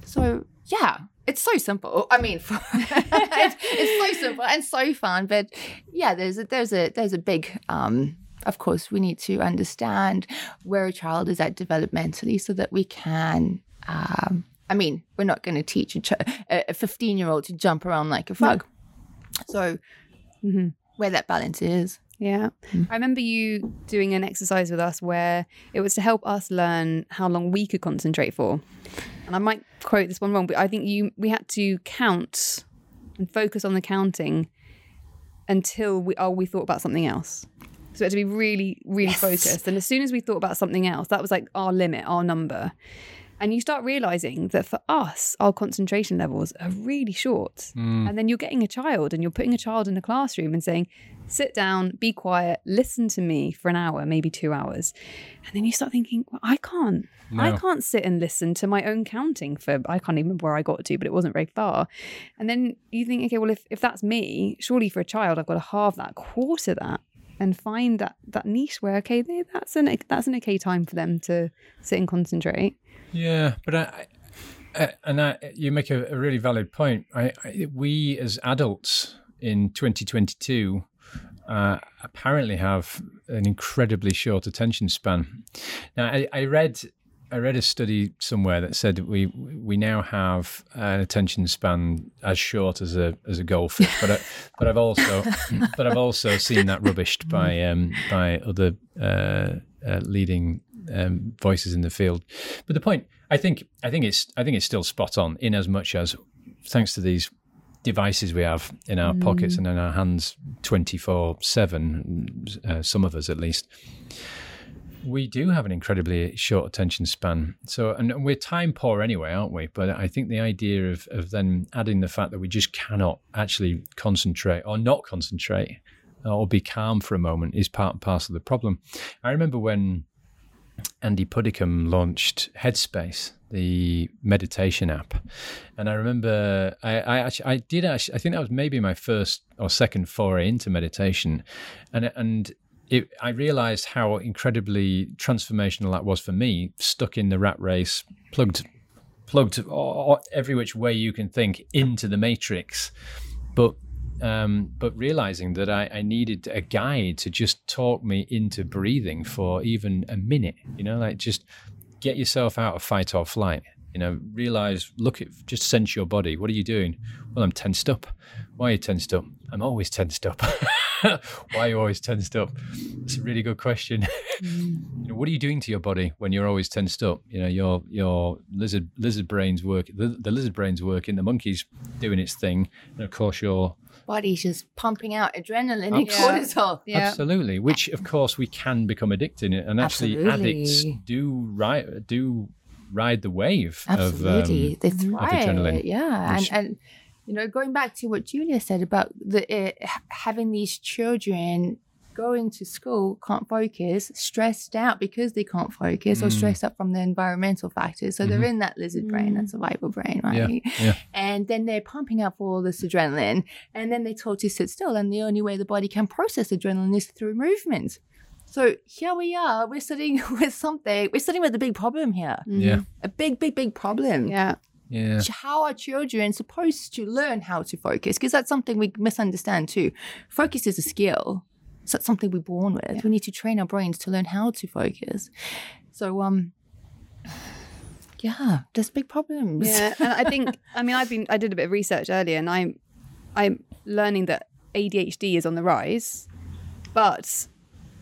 So yeah, it's so simple. I mean, it's, it's so simple and so fun. But yeah, there's a, there's a there's a big. Um, of course, we need to understand where a child is at developmentally, so that we can. Um, I mean, we're not going to teach a, ch- a 15 year old to jump around like a frog. So, Mhm. where that balance is. Yeah. Mm. I remember you doing an exercise with us where it was to help us learn how long we could concentrate for. And I might quote this one wrong, but I think you we had to count and focus on the counting until we oh we thought about something else. So we had to be really, really Yes. focused. And as soon as we thought about something else, that was like our limit, our number. And you start realizing that for us, our concentration levels are really short. Hmm. And then you're getting a child and you're putting a child in a classroom and saying, sit down, be quiet, listen to me for an hour, maybe two hours. And then you start thinking, well, I can't. I can't sit and listen to my own counting for, I can't even remember where I got to, but it wasn't very far. And then you think, okay, well, if, if that's me, surely for a child, I've got to halve that, quarter that, and find that that niche where, okay, they- that's an, that's an okay time for them to sit and concentrate. Yeah, but I, I and I, you make a, a really valid point. I, I, we as adults in 2022 uh, apparently have an incredibly short attention span. Now, I, I read. I read a study somewhere that said that we we now have an attention span as short as a as a goldfish, but I, but I've also but I've also seen that rubbished by um, by other uh, uh, leading um, voices in the field. But the point, I think, I think it's, I think it's still spot on in as much as, thanks to these devices we have in our pockets and in our hands, twenty four seven, uh, some of us at least. We do have an incredibly short attention span. So, and we're time poor anyway, aren't we? But I think the idea of, of then adding the fact that we just cannot actually concentrate or not concentrate or be calm for a moment is part and parcel of the problem. I remember when Andy Puddicombe launched Headspace, the meditation app, and I remember I, I actually I did actually I think that was maybe my first or second foray into meditation, and and it, I realized how incredibly transformational that was for me. Stuck in the rat race, plugged plugged every which way you can think into the matrix, but um, but realizing that I, I needed a guide to just talk me into breathing for even a minute, you know, like just get yourself out of fight or flight. You know, realize, look at, just sense your body. What are you doing? Well, I'm tensed up. Why are you tensed up? I'm always tensed up. Why are you always tensed up? It's a really good question. you know, what are you doing to your body when you're always tensed up? You know, your your lizard lizard brains work. The, the lizard brains working. The monkey's doing its thing, and of course your Body's just pumping out adrenaline and cortisol. Yeah. Absolutely, which of course we can become addicted, in, and actually addicts do ride do ride the wave Absolutely, of um, they thrive. adrenaline, yeah, which- and and you know, going back to what Julia said about the uh, having these children going to school can't focus, stressed out because they can't focus, or Mm. stressed up from the environmental factors. So they're in that lizard brain, that survival brain, right? Mm-hmm. yeah. And then they're pumping up all this adrenaline, and then they're told to sit still. And the only way the body can process adrenaline is through movement. So here we are, we're sitting with something, we're sitting with a big problem here. yeah, A big, big, big problem. Yeah. yeah, How are children supposed to learn how to focus? Because that's something we misunderstand too. Focus is a skill. So that's something we're born with. We need to train our brains to learn how to focus. So um yeah, there's big problems. Yeah, and I think I mean I've been I did a bit of research earlier, and I'm I'm learning that ADHD is on the rise, but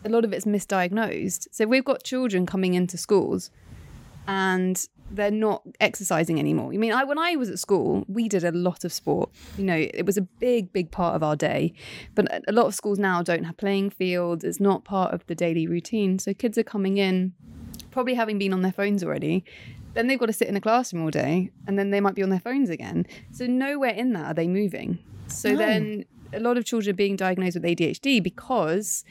a lot of it's misdiagnosed. So we've got children coming into schools, and they're not exercising anymore. I mean, I when I was at school, we did a lot of sport. You know, it was a big, big part of our day. But a- lot of schools now don't have playing fields. It's not part of the daily routine. So kids are coming in, probably having been on their phones already. Then they've got to sit in a classroom all day, and then they might be on their phones again. So nowhere in that are they moving. So No. then a lot of children are being diagnosed with ADHD because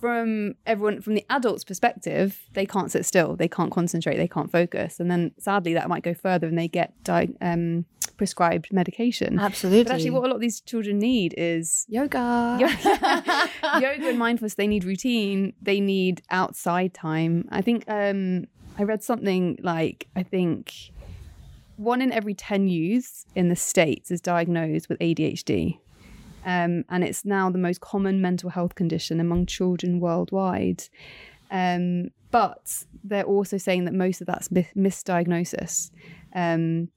from everyone from the adult's perspective they can't sit still. They can't concentrate. They can't focus. And then sadly that might go further and they get di- um, prescribed medication. Absolutely. but actually what a lot of these children need is yoga. yoga, yoga and mindfulness. They need routine. They need outside time. I think um i read something like i think one in every 10 youths in the States is diagnosed with ADHD. Um, and it's now the most common mental health condition among children worldwide. Um, but they're also saying that most of that's mi- misdiagnosis. Um,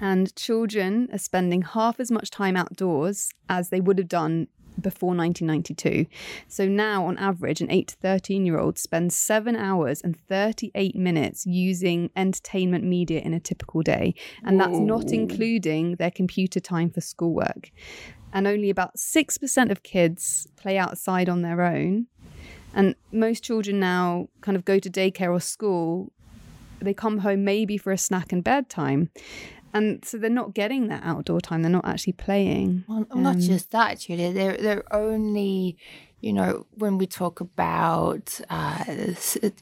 and children are spending half as much time outdoors as they would have done before 1992. So now, on average, an 8 to 13 year old spends seven hours and 38 minutes using entertainment media in a typical day. And that's not including their computer time for schoolwork. And only about 6% of kids play outside on their own. And most children now kind of go to daycare or school. They come home maybe for a snack and bedtime. And so they're not getting that outdoor time. They're not actually playing. Well, not Um, just that, Julia. They're they're only, you know, when we talk about, uh,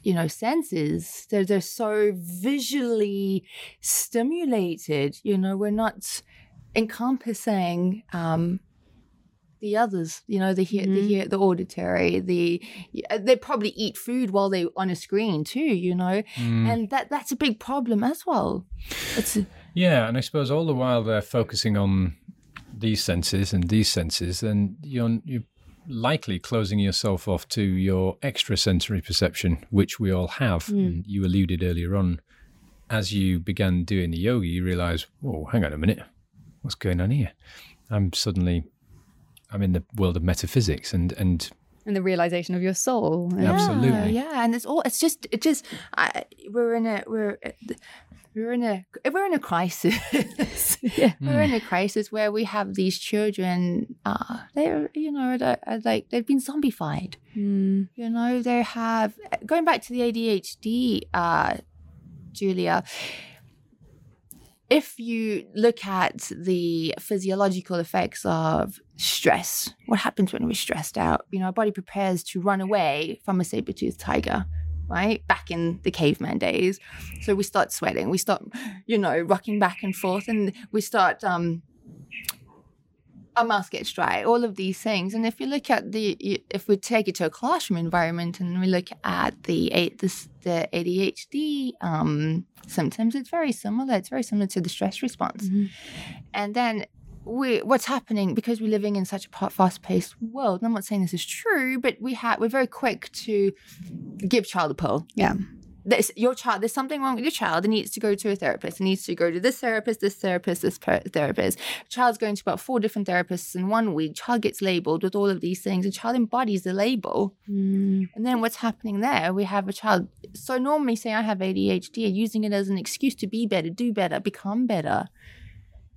you know, senses, they're they're so visually stimulated. You know, we're not encompassing um, the others. You know, the hear, the mm-hmm. hear, the auditory. The uh, they probably eat food while they're on a screen too. You know, Mm. and that that's a big problem as well. It's Yeah, and I suppose all the while they're focusing on these senses and these senses, then you're you're likely closing yourself off to your extrasensory perception, which we all have. Mm. And you alluded earlier on, as you began doing the yoga, you realize, oh, hang on a minute, what's going on here? I'm suddenly, I'm in the world of metaphysics, and and And the realization of your soul. Yeah. Absolutely. Yeah, and it's all. It's just. It just. I, we're in a. We're. We're in a. We're in a crisis. Yeah. We're in a crisis where we have these children. Uh, they're. You know. They're, uh, like they've been zombified. Mm. You know. They have. Going back to the ADHD. Uh, Julia. If you look at the physiological effects of stress, what happens when we're stressed out? You know, our body prepares to run away from a saber-toothed tiger, right? Back in the caveman days. So we start sweating, we start, you know, rocking back and forth, and we start um our mouth gets dry, all of these things. And if you look at the, if we take it to a classroom environment and we look at the A- the ADHD um, symptoms, it's very similar. It's very similar to the stress response. Mhm. And then we, what's happening because we're living in such a fast-paced world. And I'm not saying this is true, but we have we're very quick to give child a pill Yeah. This your child there's something wrong with your child it needs to go to a therapist it needs to go to this therapist this therapist this per- therapist. Child's going to about four different therapists in one week child gets labeled with all of these things and child embodies the label. Mm. and then what's happening there we have a child so normally say i have adhd using it as an excuse to be better do better become better.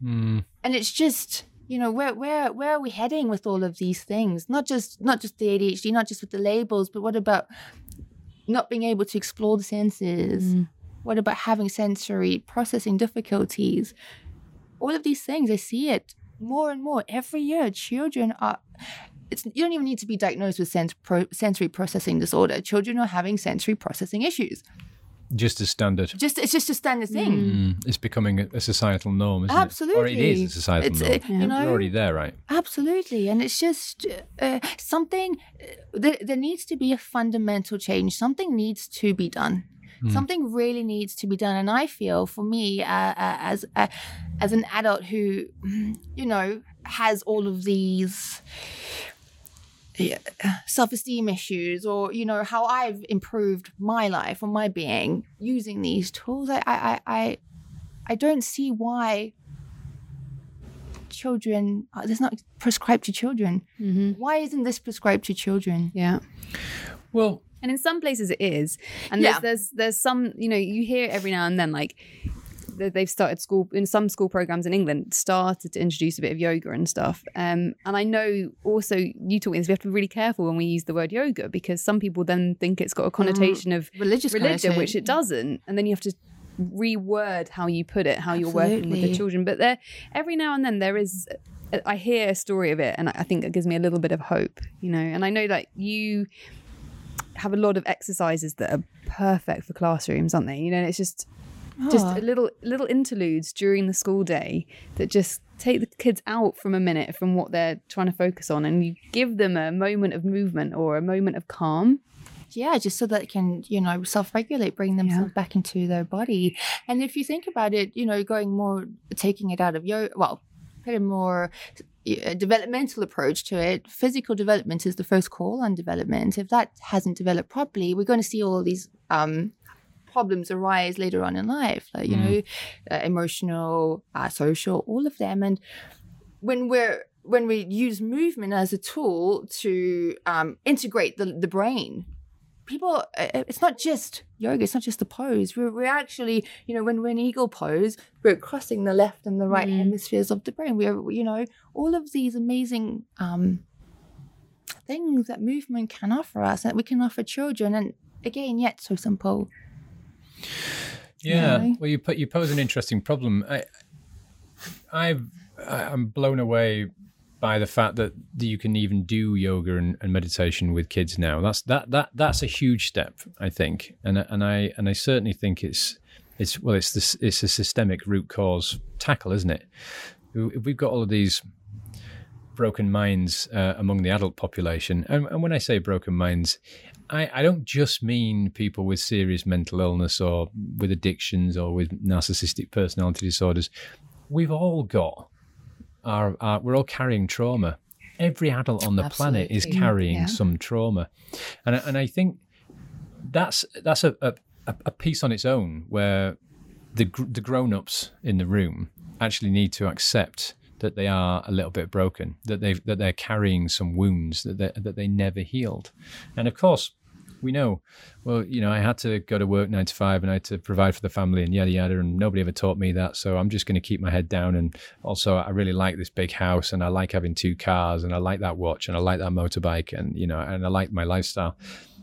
Mm, and it's just you know where where where are we heading with all of these things? Not just not just the adhd not just with the labels but what about not being able to explore the senses. Mm. what about having sensory processing difficulties? All of these things i see it more and more every year. Children are it's, you don't even need to be diagnosed with sens- pro, sensory processing disorder. Children are having sensory processing issues just as standard. just it's just a standard thing Mm, it's becoming a, a societal norm, isn't it? Or it Absolutely. is a societal It's, norm. uh, you You're already there, right? Absolutely. And it's just uh, something, uh, there, there needs to be a fundamental change. Something needs to be done. Hmm. Something really needs to be done. And I feel for me, uh, uh, as, uh, as an adult who, you know, has all of these yeah, self-esteem issues or you know how i've improved my life or my being using these tools i i i i, I don't see why children uh, this not prescribed to children hmm why isn't this prescribed to children Yeah. Well, And in some places it is. And Yeah. there's, there's there's some, you know, you hear every now and then like that they've started school in some school programs in England started to introduce a bit of yoga and stuff. Um, and I know also you me this. We have to be really careful when we use the word yoga because some people then think it's got a connotation of religious religion, which it doesn't. And then you have to reword how you put it, how you're working with the children. But there, every now and then, there is. I hear a story of it, and I think it gives me a little bit of hope, you know. And I know that you have a lot of exercises that are perfect for classrooms, aren't they? You know, it's just Oh. a little little interludes during the school day that just take the kids out from a minute from what they're trying to focus on, and you give them a moment of movement or a moment of calm. yeah, just so that it can, you know, self regulate, bring themselves back into their body. And if you think about it, you know, going more, taking it out of yoga, well, put a more uh, developmental approach to it, physical development is the first call on development. If that hasn't developed properly, we're going to see all these um, problems arise later on in life, like, you Mm. know, uh, emotional, uh, social, all of them. And when we're when we use movement as a tool to um, integrate the, the brain people uh, it's not just yoga it's not just the pose we're, we're actually you know when we're in eagle pose we're crossing the left and the right Mm. hemispheres of the brain we're you know all of these amazing um things that movement can offer us that we can offer children and again yet so simple Yeah. know? Well, you put you pose an interesting problem. I, I've I'm blown away by the fact that, you can even do yoga and, and meditation with kids now. That's that that that's a huge step, I think, and and I and I certainly think it's it's well, it's this it's a systemic root cause tackle, isn't it? We've got all of these broken minds uh, among the adult population, and, and when I say broken minds, I, I don't just mean people with serious mental illness or with addictions or with narcissistic personality disorders. We've all got our, our we're all carrying trauma. Every adult on the planet is carrying Yeah. some trauma, and I- and I think that's that's a, a a piece on its own where the gr- the grown ups in the room actually need to accept that they are a little bit broken, that they that they're carrying some wounds that they, that they never healed, and of course. We know, well, you know, I had to go to work nine to five and I had to provide for the family and yada yada, and nobody ever taught me that. So I'm just going to keep my head down. And also, I really like this big house and I like having two cars and I like that watch and I like that motorbike and, you know, and I like my lifestyle.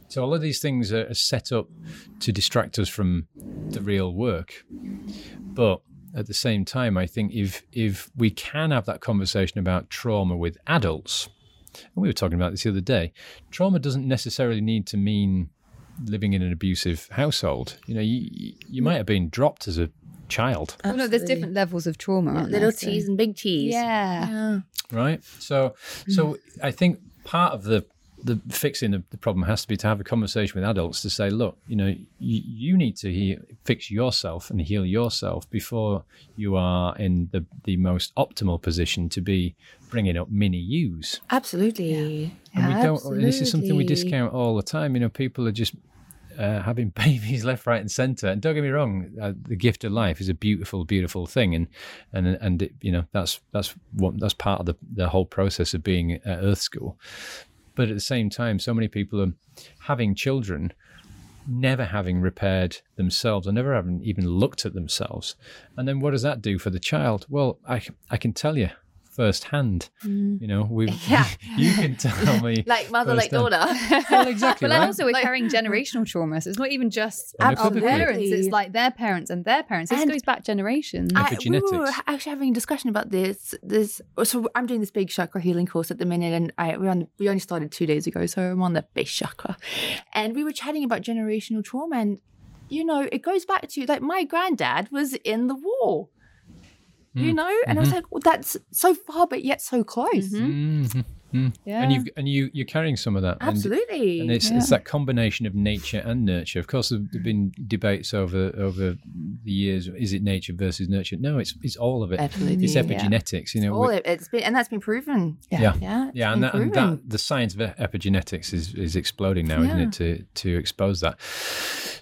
So all of these things are set up to distract us from the real work. But at the same time, I think if if we can have that conversation about trauma with adults, and we were talking about this the other day, trauma doesn't necessarily need to mean living in an abusive household. You know, you you might have been dropped as a child, Well, no, there's different levels of trauma. aren't little there? So- T's and big T's Yeah. yeah right? So so mm. I think part of the the fixing of the problem has to be to have a conversation with adults to say, look, you know, you, you need to heal, fix yourself and heal yourself before you are in the, the most optimal position to be bringing up mini yous. absolutely And we don't. and This is something we discount all the time. You know, people are just uh, having babies left, right, and centre. And don't get me wrong, uh, the gift of life is a beautiful, beautiful thing, and and and it, you know that's that's what that's part of the the whole process of being at Earth School. But at the same time, so many people are having children. Never having repaired themselves, or never having even looked at themselves, and then what does that do for the child? Well, I I can tell you firsthand. Mm. You know, we Yeah. you can tell me like mother like daughter Well, exactly. But then right? also we're Like- carrying generational trauma. So it's not even just our parents. It's like their parents and their parents. This And- goes back generations. I, we were actually having a discussion about this. This so I'm doing this big chakra healing course at the minute, and I we're on, we only started two days ago, so I'm on the base chakra, and we were chatting about generational trauma, and you know it goes back to like my granddad was in the war, you Mm. know, and I was like, well, that's so far, but yet so close. Mhm, mhm. Yeah. And you've and you you're carrying some of that. Absolutely. And it's, it's that combination of nature and nurture. Of course, there have been debates over over the years. Is it nature versus nurture? No, it's it's all of it. Absolutely, It's yeah. epigenetics. You know, all it, it's been, and that's been proven. Yeah. yeah, it's yeah, and that, and that the science of epigenetics is is exploding now, isn't it? To to expose that.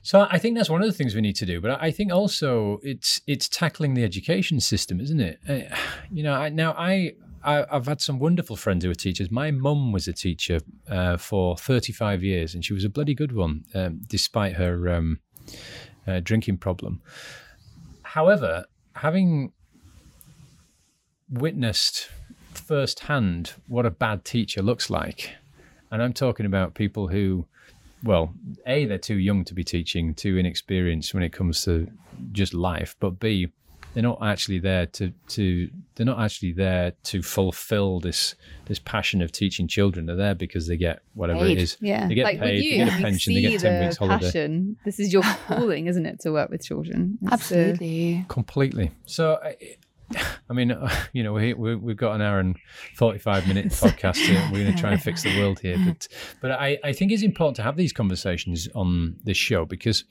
So I think that's one of the things we need to do. But I think also it's it's tackling the education system, isn't it? Uh, you know, I, now I. I, I've had some wonderful friends who are teachers. My mum was a teacher uh, for 35 years, and she was a bloody good one, um, despite her um, uh, drinking problem. However, having witnessed firsthand what a bad teacher looks like, and I'm talking about people who, well, A, they're too young to be teaching, too inexperienced when it comes to just life, but B, they're not actually there to, to they're not actually there to fulfill this this passion of teaching children. They're there because they get whatever Paid. it is. yeah. They get like paid, you, they get a you pension, they get 10 the weeks holiday. passion. This is your calling, isn't it, to work with children? It's the- Absolutely. Completely. So, I- mean, uh, you know, we, we, we've got an hour and 45 minute podcast here. And we're going to try and fix the world here. But, but I, I think it's important to have these conversations on this show because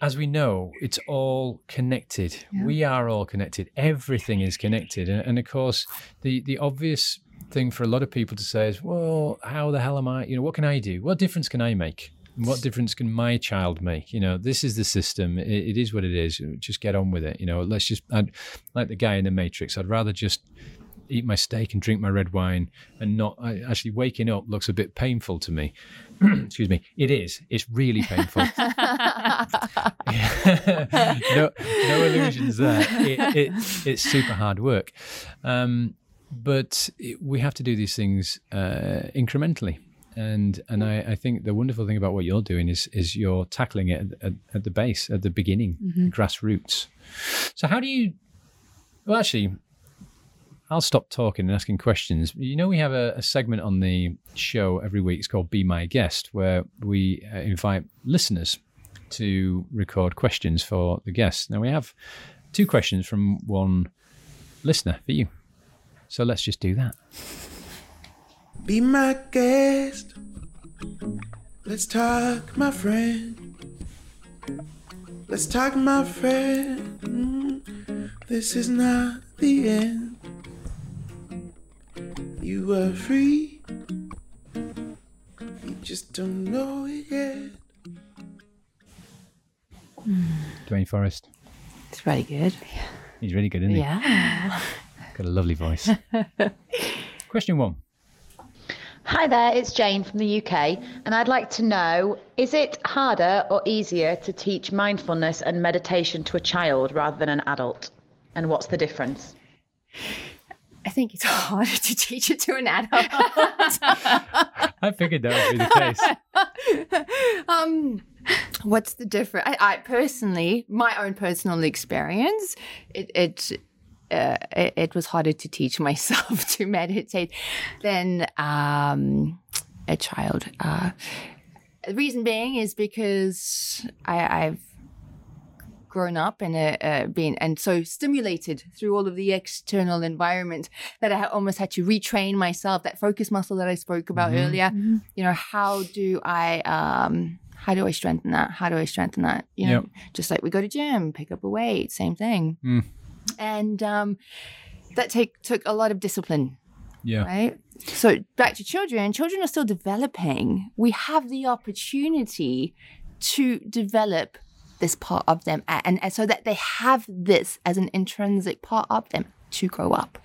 as we know, it's all connected. Yeah. We are all connected. Everything is connected. And, and of course, the, the obvious thing for a lot of people to say is, well, how the hell am I? You know, what can I do? What difference can I make? What difference can my child make? You know, this is the system. It, it is what it is. Just get on with it. You know, let's just, I'd, like the guy in the Matrix, I'd rather just eat my steak and drink my red wine and not I, actually waking up looks a bit painful to me. Excuse me. It is. It's really painful. no, no illusions there. It, it, it's super hard work. Um, but it, we have to do these things uh, incrementally. And and I, I think the wonderful thing about what you're doing is is you're tackling it at, at, at the base, at the beginning, grassroots. So how do you? Well, actually, I'll stop talking and asking questions. You know, we have a, a segment on the show every week. It's called "Be My Guest," where we uh, invite listeners to record questions for the guests. Now we have two questions from one listener for you. So let's just do that. Be my guest. Let's talk, my friend. Let's talk, my friend. This is not the end. You are free. You just don't know it yet. Dwayne Forrest. It's very good. He's really good, isn't he? Yeah. Got a lovely voice. Question one. Hi there, it's Jane from the UK, and I'd like to know is it harder or easier to teach mindfulness and meditation to a child rather than an adult? And what's the difference? I think it's harder to teach it to an adult. I figured that would be the case. um, what's the difference? I, I personally, my own personal experience, it it, uh, it it was harder to teach myself to meditate than um, a child. Uh, the reason being is because I, I've grown up and uh, uh, been and so stimulated through all of the external environment that I almost had to retrain myself that focus muscle that I spoke about earlier. You know, how do I um how do I strengthen that? How do I strengthen that? You know, Yep. just like we go to gym, pick up a weight, same thing. Mm. And um that take took a lot of discipline Yeah. right? So back to children, children are still developing. We have the opportunity to develop this part of them and, and so that they have this as an intrinsic part of them to grow up.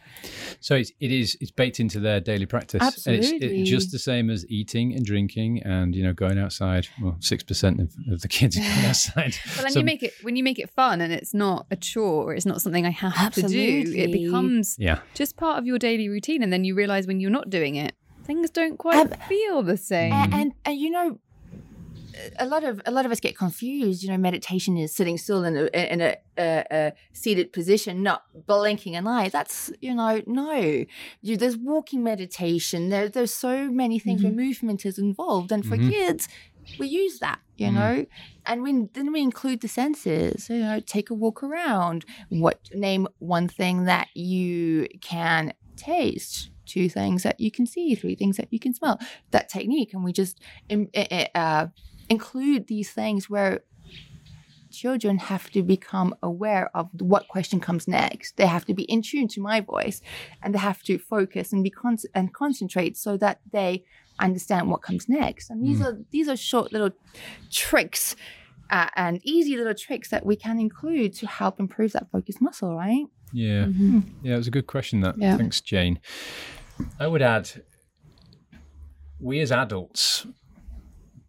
So it's, it is it's baked into their daily practice. And it's it, just the same as eating and drinking and you know going outside. Well, six percent of, of the kids are going outside. But then So- you make it when you make it fun and it's not a chore or it's not something I have to do. It becomes yeah, just part of your daily routine, and then you realize when you're not doing it, things don't quite Um, feel the same. A- And, and you know, a lot of a lot of us get confused. You know, meditation is sitting still in a in a, a, a seated position, not blinking an eye. That's you know, no. You, there's walking meditation. There, there's so many things where movement is involved, and for Mhm. kids, we use that. You Mm. know, and we then we include the senses. You know, take a walk around. What name one thing that you can taste. Two things that you can see, three things that you can smell. That technique, and we just eh, eh, uh, include these things where children have to become aware of what question comes next. They have to be in tune to my voice, and they have to focus and be con- and concentrate so that they understand what comes next. And these are these are short little tricks. Uh, and easy little tricks that we can include to help improve that focus muscle, right? yeah, Mm-hmm. yeah. It was a good question. That Yeah. thanks, Jane. I would add, we as adults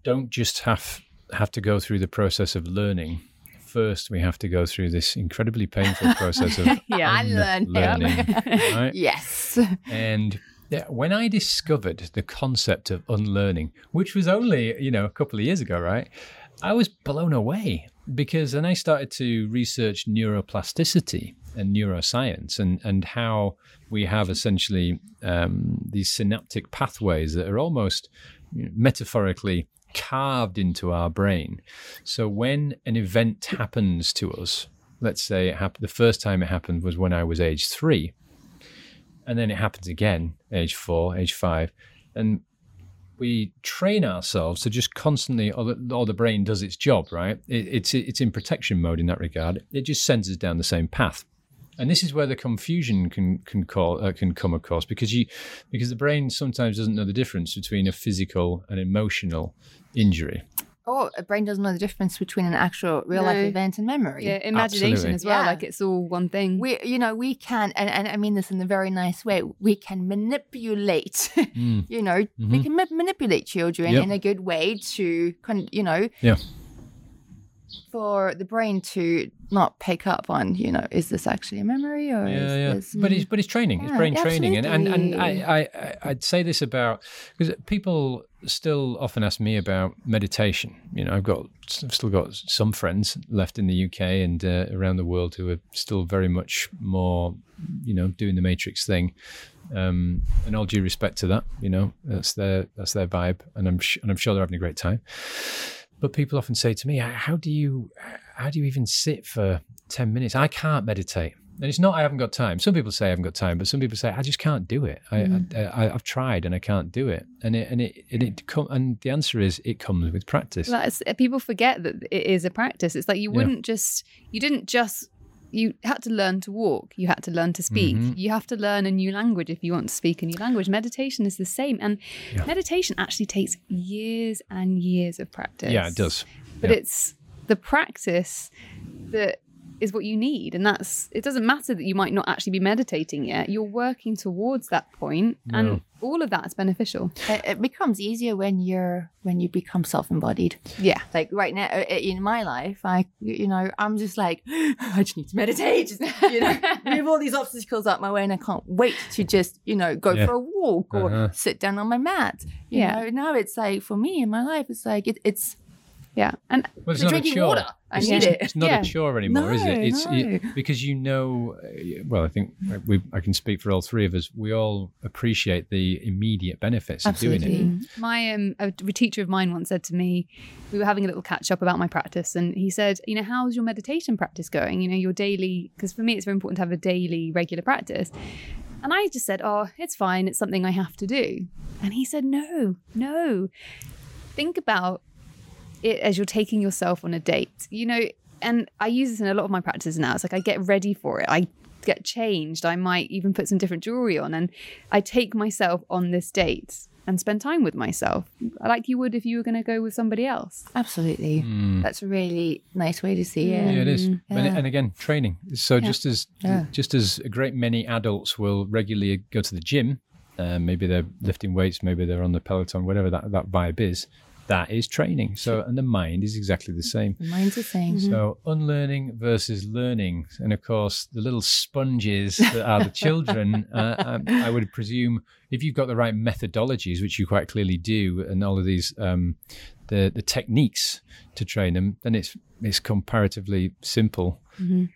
don't just have have to go through the process of learning. First, we have to go through this incredibly painful process of Yeah. Unlearn. learning, right? Yes. And yeah, when I discovered the concept of unlearning, which was only, you know, a couple of years ago, right? I was blown away because then I started to research neuroplasticity and neuroscience and, and how we have essentially um, these synaptic pathways that are almost you know, metaphorically carved into our brain. So when an event happens to us, let's say it happened, the first time it happened was when I was age three, and then it happens again, age four, age five, and we train ourselves to just constantly, or the, or the brain does its job, right? It, it's it's in protection mode in that regard. It just sends us down the same path, and this is where the confusion can can call uh, can come across because you because the brain sometimes doesn't know the difference between a physical and emotional injury. Or a brain doesn't know the difference between an actual real life event and memory. Yeah, imagination Absolutely. as well. Yeah. Like it's all one thing. We, you know, we can, and, and I mean this in a very nice way. We can manipulate, Mm. you know, we can ma- manipulate children Yep. in a good way to, con- you know, Yeah. For the brain to not pick up on, you know, is this actually a memory or is yeah, yeah. this? But it's but it's training. It's Yeah, brain training, and and, and. I I- I'd say this about because people still often ask me about meditation. You know, I've got I've still got some friends left in the UK and uh, around the world who are still very much more, you know, doing the matrix thing. Um, and all due respect to that, you know, that's their that's their vibe, and I'm sh- and I'm sure they're having a great time. But people often say to me, "How do you how do you even sit for ten minutes? I can't meditate." And it's not I haven't got time. Some people say I haven't got time, but some people say I just can't do it. I, I, mm. I I've tried and I can't do it. And it and it and it com- and the answer is it comes with practice. Well, people forget that it is a practice. It's like you wouldn't just, you didn't just, you had to learn to walk. You had to learn to speak. Mhm. You have to learn a new language if you want to speak a new language. Meditation is the same. And Yeah. meditation actually takes years and years of practice. Yeah, it does. But Yeah. it's the practice that is what you need. And that's, it doesn't matter that you might not actually be meditating yet. You're working towards that point, And No. all of that is beneficial. it, it becomes easier when you're when you become self-embodied. Yeah. Like right now uh, in my life, I you know I'm just like I just need to meditate, just, you know, move all these obstacles out my way, and I can't wait to just you know go Yeah. for a walk or Uh-huh. sit down on my mat. You Yeah. know, now it's like for me in my life, it's like it, it's Yeah. And Well, it's Like not a drinking chore. water. I it's, need it's- it. It's not Yeah. a chore anymore, is it? No, It's it- because you know. uh, Well, I think we. I can speak for all three of us. We all appreciate the immediate benefits of doing it. Absolutely. My um, a teacher of mine once said to me, we were having a little catch up about my practice, and he said, you know, how's your meditation practice going? You know, your daily, because for me it's very important to have a daily, regular practice. And I just said, oh, it's fine. It's something I have to do. And he said, no, no. Think about it as you're taking yourself on a date. You know, and I use this in a lot of my practices now. It's like I get ready for it. I get changed. I might even put some different jewelry on, and I take myself on this date and spend time with myself, like you would if you were going to go with somebody else. absolutely Mm. that's a really nice way to see Yeah, it. it is. Mm, And, and again, training. So just as Yeah. just as a great many adults will regularly go to the gym, uh, maybe they're lifting weights, maybe they're on the Peloton, whatever that, that vibe is. That is training. So and the mind is exactly the same. Mine's the same. So unlearning versus learning, and of course the little sponges that are the children. uh, um, I would presume if you've got the right methodologies, which you quite clearly do, and all of these um, the the techniques to train them, then it's it's comparatively simple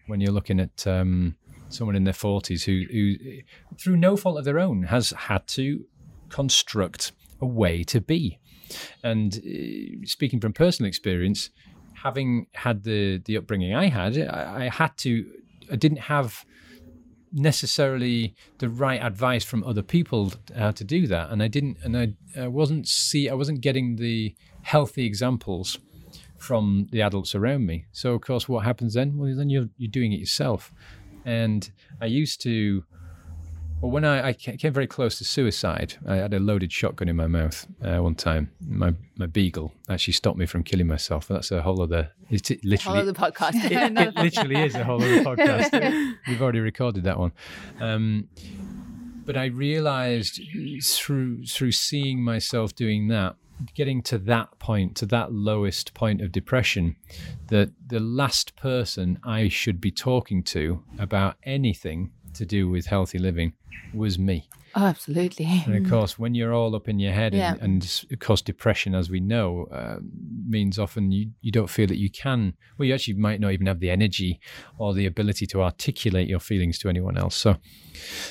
when you're looking at. Um, Someone in their forties who, who, through no fault of their own, has had to construct a way to be. And uh, speaking from personal experience, having had the the upbringing I had, I, I had to. I didn't have necessarily the right advice from other people how to do that, and I didn't. And I, I wasn't see. I wasn't getting the healthy examples from the adults around me. So of course, what happens then? Well, then you're you're doing it yourself. And I used to. Well, when I, I came very close to suicide, I had a loaded shotgun in my mouth uh, one time. My my beagle actually stopped me from killing myself. That's a whole other. It's it literally. Follow the podcast. it, it literally is a whole other podcast. We've already recorded that one. Um, but I realized through through seeing myself doing that, getting to that point, to that lowest point of depression, that the last person I should be talking to about anything to do with healthy living was me. Oh, absolutely. And of course, when you're all up in your head, Yeah. and, and of course, depression, as we know, uh, means often you, you don't feel that you can. Well, you actually might not even have the energy or the ability to articulate your feelings to anyone else. So,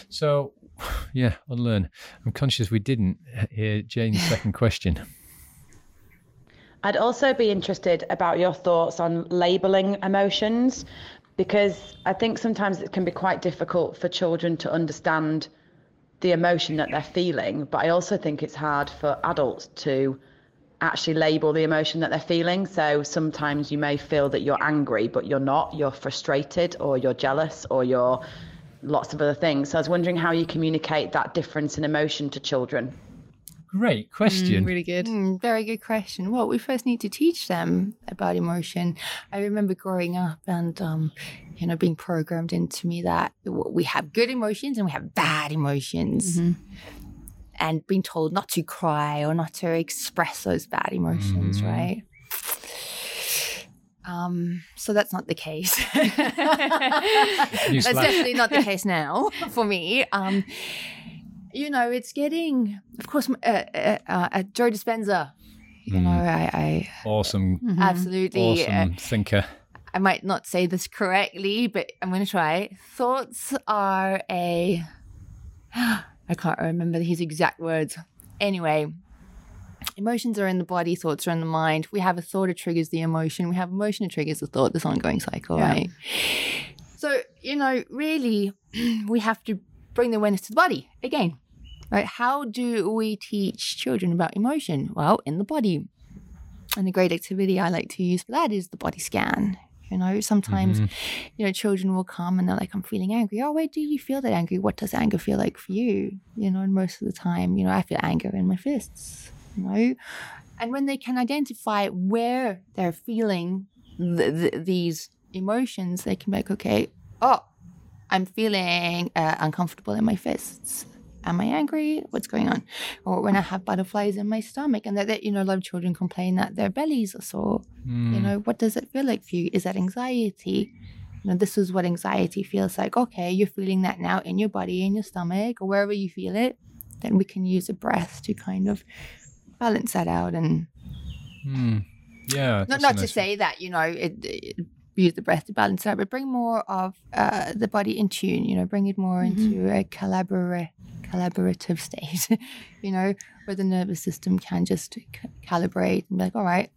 so yeah, unlearn. I'm conscious we didn't hear Jane's second question. I'd also be interested about your thoughts on labeling emotions. Because I think sometimes it can be quite difficult for children to understand the emotion that they're feeling, but I also think it's hard for adults to actually label the emotion that they're feeling. So sometimes you may feel that you're angry, but you're not. You're frustrated, or you're jealous, or you're lots of other things. So I was wondering how you communicate that difference in emotion to children. Great question. Really good. Mm, very good question. Well, we first need to teach them about emotion. I remember growing up and, um, you know, being programmed into me that we have good emotions and we have bad emotions. And being told not to cry or not to express those bad emotions, Mhm. right? Um, so that's not the case. that's definitely not the case now for me. Um, you know, it's getting, of course, uh, uh, uh, Joe Dispenza. You know, I, I Awesome, Mhm. absolutely. uh, awesome thinker. I might not say this correctly, but I'm going to try. Thoughts are a. I can't remember his exact words. Anyway, emotions are in the body, thoughts are in the mind. We have a thought that triggers the emotion. We have emotion that triggers the thought. This ongoing cycle, Yeah. right? So you know, really, we have to bring the awareness to the body again. Right? How do we teach children about emotion? Well, in the body. And a great activity I like to use for that is the body scan. You know, sometimes, Mhm. you know, children will come and they're like, I'm feeling angry. Oh, where do you feel that angry? What does anger feel like for you? You know, and most of the time, you know, I feel anger in my fists, you know. And when they can identify where they're feeling th- th- these emotions, they can be like, okay, oh, I'm feeling uh, uncomfortable in my fists. Am I angry? What's going on? Or when I have butterflies in my stomach, and that, that you know, a lot of children complain that their bellies are sore. Mm. You know, what does it feel like for you? Is that anxiety? You know, this is what anxiety feels like. Okay, you're feeling that now in your body, in your stomach, or wherever you feel it. Then we can use a breath to kind of balance that out and Mm. Yeah. not, not a to nice- say that you know it, it- use the breath to balance it out, but bring more of uh, the body in tune. You know, bring it more into a collabora- collaborative state. you know, where the nervous system can just c- calibrate and be like, all right.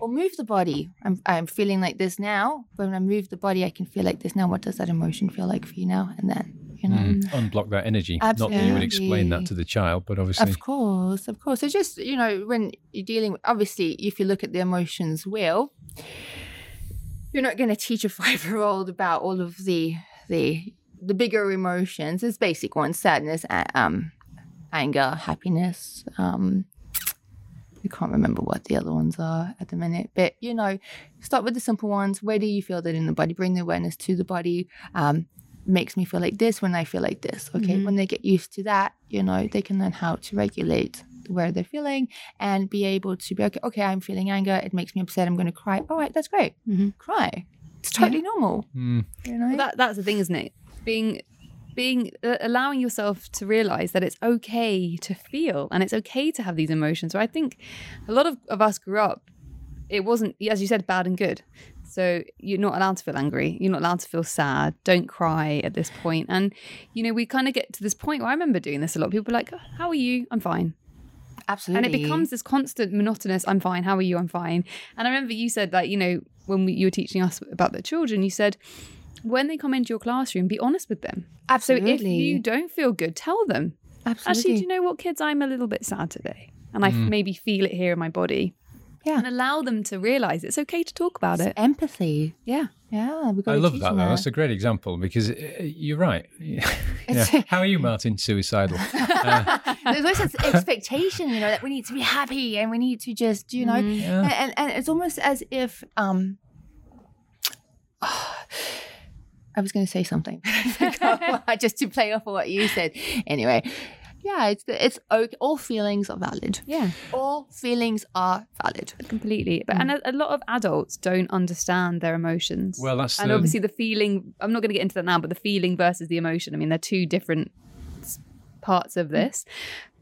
Or move the body. I'm, I'm feeling like this now. But when I move the body, I can feel like this now. What does that emotion feel like for you now? And then, you know, Mm. Unblock that energy. Not that you would explain that to the child, but obviously. Of course, of course. It's just, you know, when you're dealing with, obviously, if you look at the emotions wheel, you're not going to teach a five year old about all of the, the, the bigger emotions. It's basic ones sadness, um, anger, happiness. Um, I can't remember what the other ones are at the minute, but you know, start with the simple ones. Where do you feel that in the body? Bring the awareness to the body. Um, makes me feel like this when I feel like this. Okay, when they get used to that, you know, they can learn how to regulate where they're feeling and be able to be okay. Okay, I'm feeling anger. It makes me upset. I'm going to cry. All right, that's great. Mhm. Cry. It's totally normal. Mm. You know. Well, that that's the thing, isn't it? Being being uh, allowing yourself to realize that it's okay to feel and it's okay to have these emotions. So I think a lot of, of us grew up, it wasn't as you said, bad and good. So you're not allowed to feel angry. You're not allowed to feel sad. Don't cry at this point. And you know, we kind of get to this point where I remember doing this a lot. People are like, "Oh, "How are you? I'm fine." Absolutely. And it becomes this constant monotonous, I'm fine, how are you? I'm fine. And I remember you said that, you know, when we, you were teaching us about the children, you said, when they come into your classroom, be honest with them. absolutely. So if you don't feel good, tell them. absolutely. Actually, do you know what, kids? I'm a little bit sad today. And I f- maybe feel it here in my body. Yeah. And allow them to realize it's okay to talk about it. empathy. Yeah. Yeah, we got I love that though. That's a great example because uh, you're right. Yeah. How are you, Martin? Suicidal. There's always this expectation, you know, that we need to be happy and we need to just, you know, Yeah. and, and, it's almost as if, um, I was going to say something, I just to play off of what you said. Anyway, yeah, it's it's okay. All feelings are valid. Yeah, All feelings are valid. completely. But mm. and a, a lot of adults don't understand their emotions. Well, that's and the- obviously the feeling. I'm not going to get into that now, but the feeling versus the emotion. I mean, they're two different parts of this.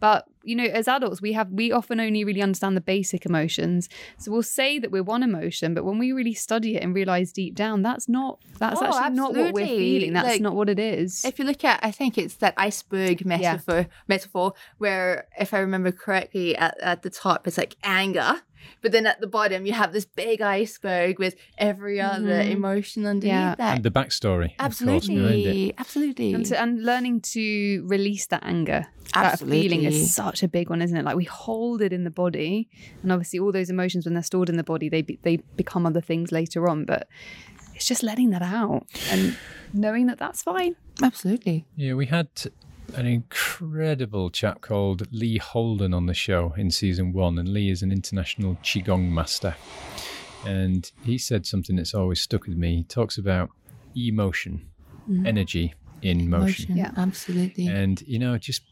But you know, as adults, we have we often only really understand the basic emotions. So we'll say that we're one emotion, but when we really study it and realize deep down that's not that's Oh, actually not what we're feeling. That's Like, not what it is. If you look at, I think it's that iceberg metaphor, metaphor where, if I remember correctly, at, at the top it's like anger, but then at the bottom you have this big iceberg with every other Mhm. emotion underneath Yeah. that. And the backstory, of course, it. absolutely, absolutely. and, to, and learning to release that anger, that feeling Absolutely. is such a big one, isn't it? Like we hold it in the body, and obviously all those emotions when they're stored in the body, they be, they become other things later on. But it's just letting that out and knowing that that's fine. absolutely. Yeah, we had an incredible chap called Lee Holden on the show in season one, and Lee is an international Qigong master. And he said something that's always stuck with me. He talks about emotion, mm-hmm. energy in motion. Yeah. absolutely. And, you know, just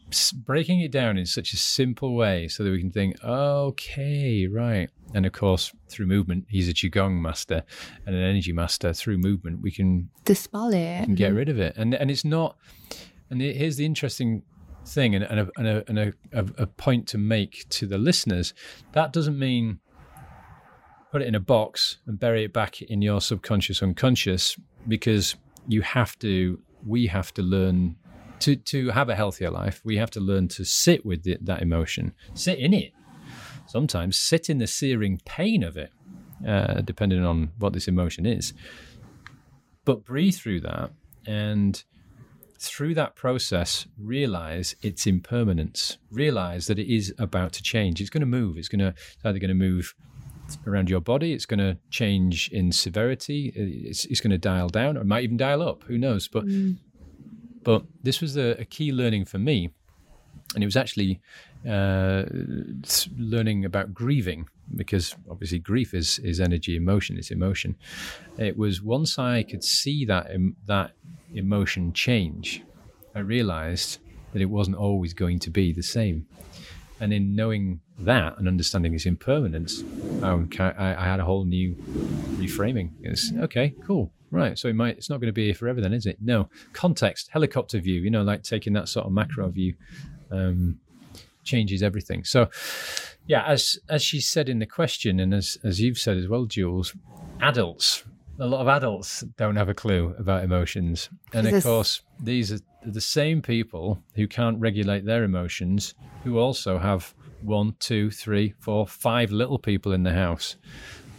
breaking it down in such a simple way so that we can think, okay, right. And of course, through movement, he's a Qigong master and an energy master. Through movement, we can Dispel it. and get mm-hmm. rid of it. And and it's not. And the- here's the interesting thing, and, and, a, and, a, and a, a, a point to make to the listeners. That doesn't mean put it in a box and bury it back in your subconscious unconscious because you have to. We have to learn to to have a healthier life. We have to learn to sit with it, that emotion, sit in it. Sometimes sit in the searing pain of it, uh, depending on what this emotion is but breathe through that and through that process realize its impermanence realize that it is about to change it's going to move it's going to it's either going to move around your body. It's going to change in severity. It's, it's going to dial down. Or it might even dial up. Who knows? But but this was a, a key learning for me. And it was actually uh, learning about grieving because obviously grief is is energy emotion it's emotion. It was once i could see that em- that emotion change i realized that it wasn't always going to be the same and in knowing that and understanding its impermanence um, I, I had a whole new reframing. It's okay cool. Right so it might it's not going to be here forever then is it? No. Context helicopter view you know like taking that sort of macro view um, changes everything. So, yeah, as as she said in the question, and as as you've said as well, Jules, adults, a lot of adults don't have a clue about emotions, and of course, these are the same people who can't regulate their emotions, who also have one, two, three, four, five little people in the house,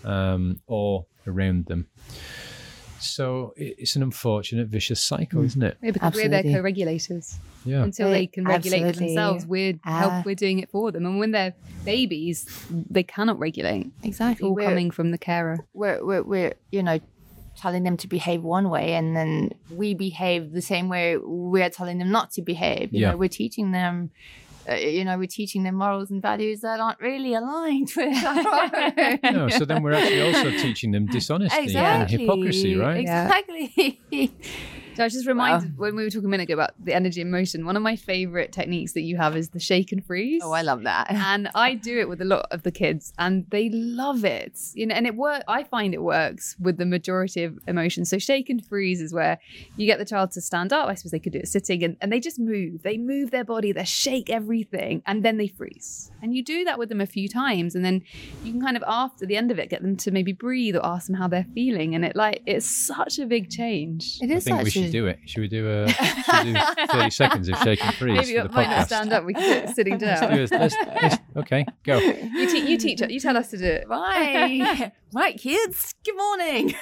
um, or around them. So it's an unfortunate vicious cycle, isn't it? Yeah, because we're their co-regulators. Yeah. Until they can regulate Absolutely. themselves, we're Ah. help, we're doing it for them. And when they're babies, they cannot regulate. It's Exactly. all We're- coming from the carer. we're, we're, we're you know telling them to behave one way and then we behave the same way we're telling them not to behave you Yeah. know we're teaching them uh, you know we're teaching them morals and values that aren't really aligned with our own. No, so then we're actually also teaching them dishonesty exactly and hypocrisy, right? exactly So I was just reminded when we were talking a minute ago about the energy and motion, one of my favorite techniques that you have is the shake and freeze. oh i love that and I do it with a lot of the kids, and they love it. You know, and it work. I find it works with the majority of emotions. So shake and freeze is where you get the child to stand up. I suppose they could do it sitting, and, and they just move. They move their body. They shake everything, and then they freeze. And you do that with them a few times, and then you can kind of after the end of it get them to maybe breathe or ask them how they're feeling. And it like it's such a big change. it I is think we such should do it. Should we do a should we do 30 seconds of shaking and freeze Maybe for it the might not stand up. We can sit sitting Let's down. do it. Let's- let's- okay, go. You, te- you teach. You tell us to do it. Right. right, kids. Good morning.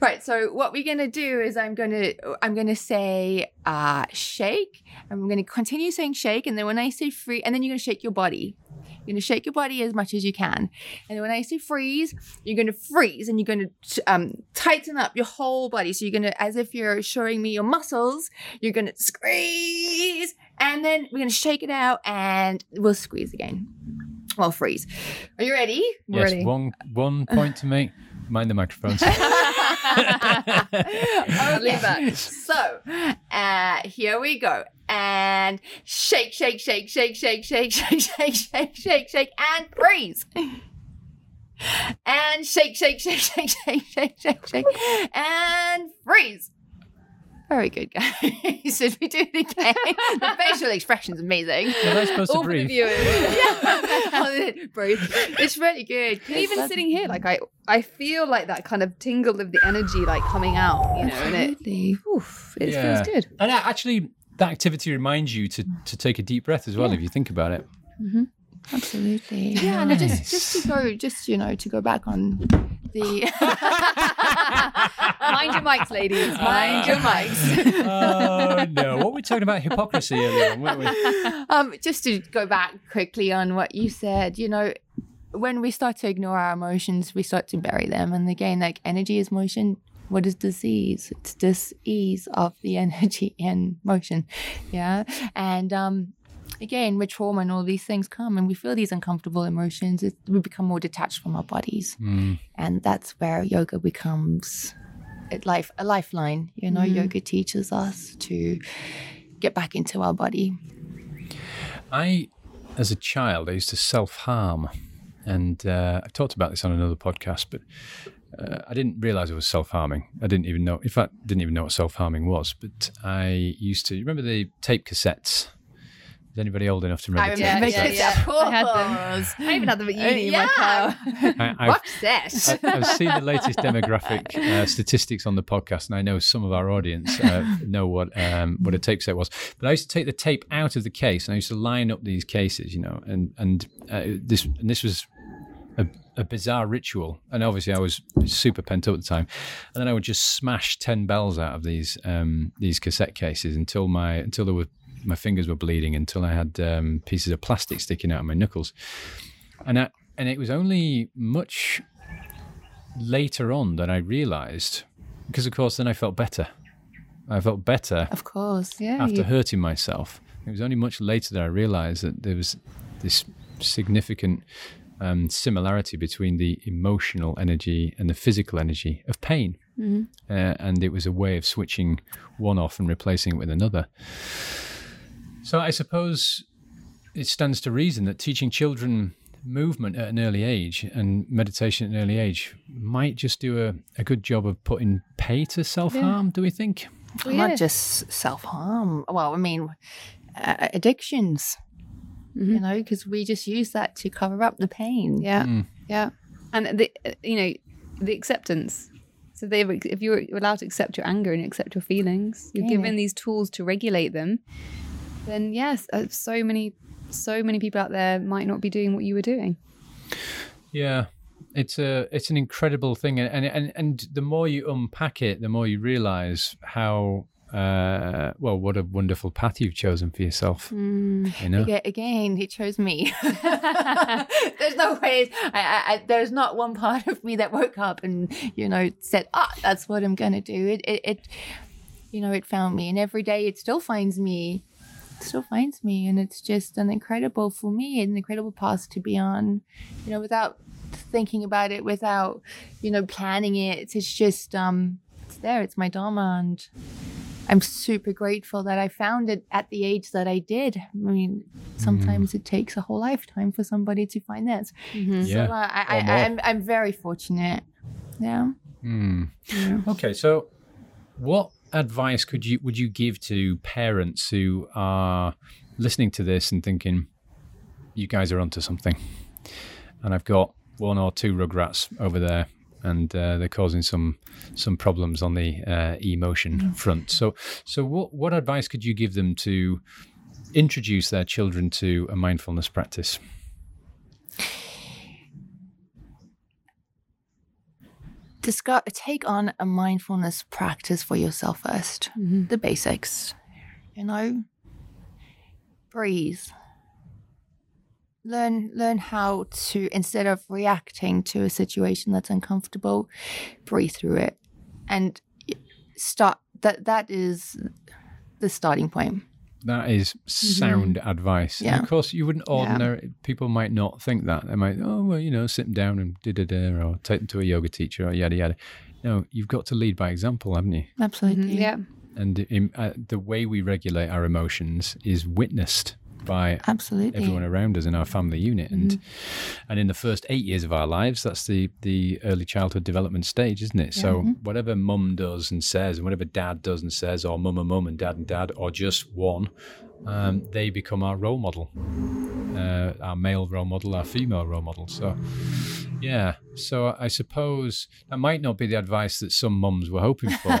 right. So what we're gonna do is I'm gonna I'm gonna say uh shake. and I'm gonna continue saying shake, and then when I say free, and then you're gonna shake your body. You're gonna shake your body as much as you can, and when I say freeze, you're gonna freeze, and you're gonna um, tighten up your whole body. So you're gonna, as if you're showing me your muscles, you're gonna squeeze, and then we're gonna shake it out, and we'll squeeze again. Well, freeze. Are you ready? Yes, Ready. one one point to make. Mind the microphones. okay. leave. So, uh, here we go. And shake, shake, shake, shake, shake, shake, shake, shake, shake, shake, shake, and freeze. And shake, shake, shake, shake, shake, shake, shake, shake, and freeze. Very good, guys. Should we do it again? the facial expression's amazing. Am I supposed to All the breathe? yeah. Breathe. It's really good. Even sitting here, like I, I feel like that kind of tingle of the energy, like coming out, you know, and it, oof, it Yeah. feels good. And uh, actually, that activity reminds you to, to take a deep breath as well, if you think about it. Mm-hmm. Absolutely. Yeah, and just just to go, just you know, to go back on the. Mind your mics, ladies. Mind your mics. oh, no. What were we talking about? Hypocrisy earlier on, weren't we? um, just to go back quickly on what you said, you know, when we start to ignore our emotions, we start to bury them. And again, like energy is motion. What is disease? It's dis-ease of the energy and motion. Yeah. And um, again, with trauma and all these things come and we feel these uncomfortable emotions, it, we become more detached from our bodies. And that's where yoga becomes a, life, a lifeline. You know, yoga teaches us to get back into our body. I, as a child, I used to self harm. And uh, I talked about this on another podcast, but uh, I didn't realize it was self harming. I didn't even know, in fact, didn't even know what self harming was. But I used to, you remember the tape cassettes? Is anybody old enough to remember? I remember yeah, kids, yeah. of I had them. I even had them at Uh, uni in my car. I, I've, What's this? I- I've seen the latest demographic uh, statistics on the podcast, and I know some of our audience uh, know what um, what a tape set was. But I used to take the tape out of the case, and I used to line up these cases, you know, and and uh, this and this was a, a bizarre ritual. And obviously, I was super pent up at the time. And then I would just smash ten bells out of these um, these cassette cases until my until there were my fingers were bleeding, until I had um, pieces of plastic sticking out of my knuckles. And I, and it was only much later on that I realised, because of course then I felt better. I felt better Of course. Yeah, after you- hurting myself. It was only much later that I realised that there was this significant um, similarity between the emotional energy and the physical energy of pain. Uh, and it was a way of switching one off and replacing it with another. So I suppose it stands to reason that teaching children movement at an early age and meditation at an early age might just do a, a good job of putting pay to self harm, do we think? Well, yeah. Not just self harm. Well, I mean, uh, addictions. You know, because we just use that to cover up the pain. Yeah, yeah, and the you know the acceptance. So they if you're allowed to accept your anger and accept your feelings, you're Yeah. given these tools to regulate them. Then yes, uh, so many, so many people out there might not be doing what you were doing. Yeah, it's a it's an incredible thing, and and and, and the more you unpack it, the more you realise how uh, well what a wonderful path you've chosen for yourself. You know, Aga- Again, he chose me. there's no way. I, I, I, there's not one part of me that woke up and you know said, "Ah, that's what I'm gonna do." It, it, it, you know, it found me, and every day it still finds me. It still finds me, and it's just an incredible for me, an incredible path to be on. You know, without thinking about it, without you know planning it. It's just um, it's there. It's my dharma, and I'm super grateful that I found it at the age that I did. I mean, sometimes it takes a whole lifetime for somebody to find this. yeah. So uh, I, Or I, more. I'm, I'm very fortunate. Yeah. Hmm. Okay, so what advice could you would you give to parents who are listening to this and thinking, "You guys are onto something," and I've got one or two rugrats over there, and uh, they're causing some some problems on the uh, emotion front. So, so what what advice could you give them to introduce their children to a mindfulness practice? Discuss, take on a mindfulness practice for yourself 1st mm-hmm. The basics. You know, breathe. Learn learn how to instead of reacting to a situation that's uncomfortable, breathe through it, and start. That that is the starting point. That is sound advice. And Yeah. of course, you wouldn't ordinary people might not think that. They might, oh well, you know, sit them down and da da da, or take them to a yoga teacher, or yada yada. No, you've got to lead by example, haven't you? Absolutely. Yeah, And in, uh, the way we regulate our emotions is witnessed by Absolutely. everyone around us in our family unit. And mm-hmm. and in the first eight years of our lives that's the the early childhood development stage isn't it? So mm-hmm. whatever mum does and says and whatever dad does and says or mum and mum and dad and dad or just one um, they become our role model. Uh, our male role model our female role model. So yeah. So i suppose that might not be the advice that some mums were hoping for.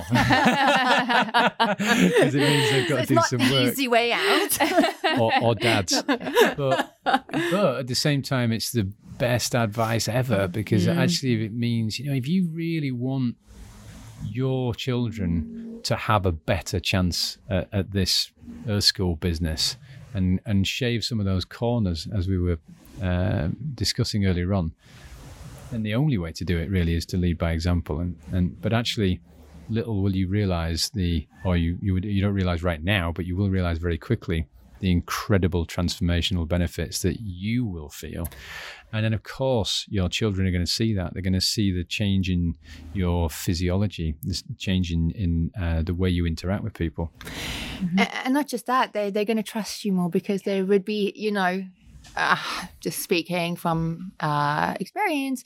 Because it means they've got to it's do not some the work. easy way out. or, or dads. But, but at the same time, it's the best advice ever because actually it means, you know, if you really want your children to have a better chance at, at this Earth School business and, and shave some of those corners as we were uh, discussing earlier on, then the only way to do it really is to lead by example. And, and but actually, little will you realize the, or you you, would, you don't realize right now, but you will realize very quickly the incredible transformational benefits that you will feel. And then, of course, your children are going to see that. They're going to see the change in your physiology, this change in, in uh, the way you interact with people. A- and not just that, they they're going to trust you more because they would be, you know, uh, just speaking from uh, experience,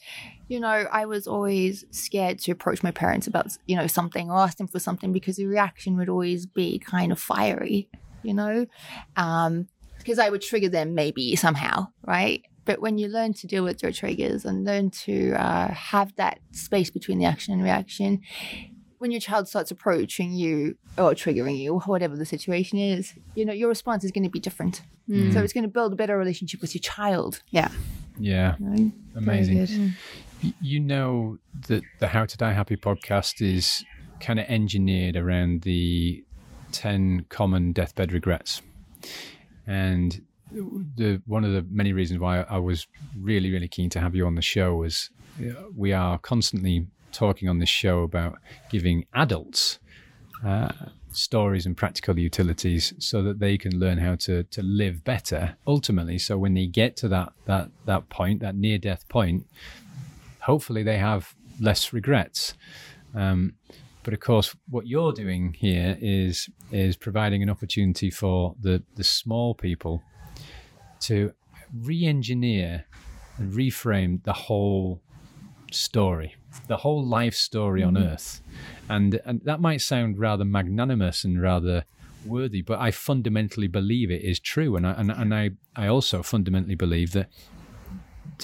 you know, I was always scared to approach my parents about, you know, something or ask them for something because the reaction would always be kind of fiery, you know, um, because I would trigger them maybe somehow, right? But when you learn to deal with your triggers and learn to uh, have that space between the action and reaction, when your child starts approaching you or triggering you, or whatever the situation is, you know, your response is going to be different. So it's going to build a better relationship with your child. Yeah. Yeah, Very amazing. You know that the How to Die Happy podcast is kind of engineered around the 10 common deathbed regrets. And the one of the many reasons why I was really, really keen to have you on the show was uh, we are constantly talking on this show about giving adults uh, stories and practical utilities so that they can learn how to to live better ultimately so when they get to that that that point that near death point hopefully they have less regrets um, but of course what you're doing here is is providing an opportunity for the the small people to re-engineer and reframe the whole story, the whole life story on mm-hmm. Earth, and and that might sound rather magnanimous and rather worthy, but I fundamentally believe it is true, and I and, and I I also fundamentally believe that.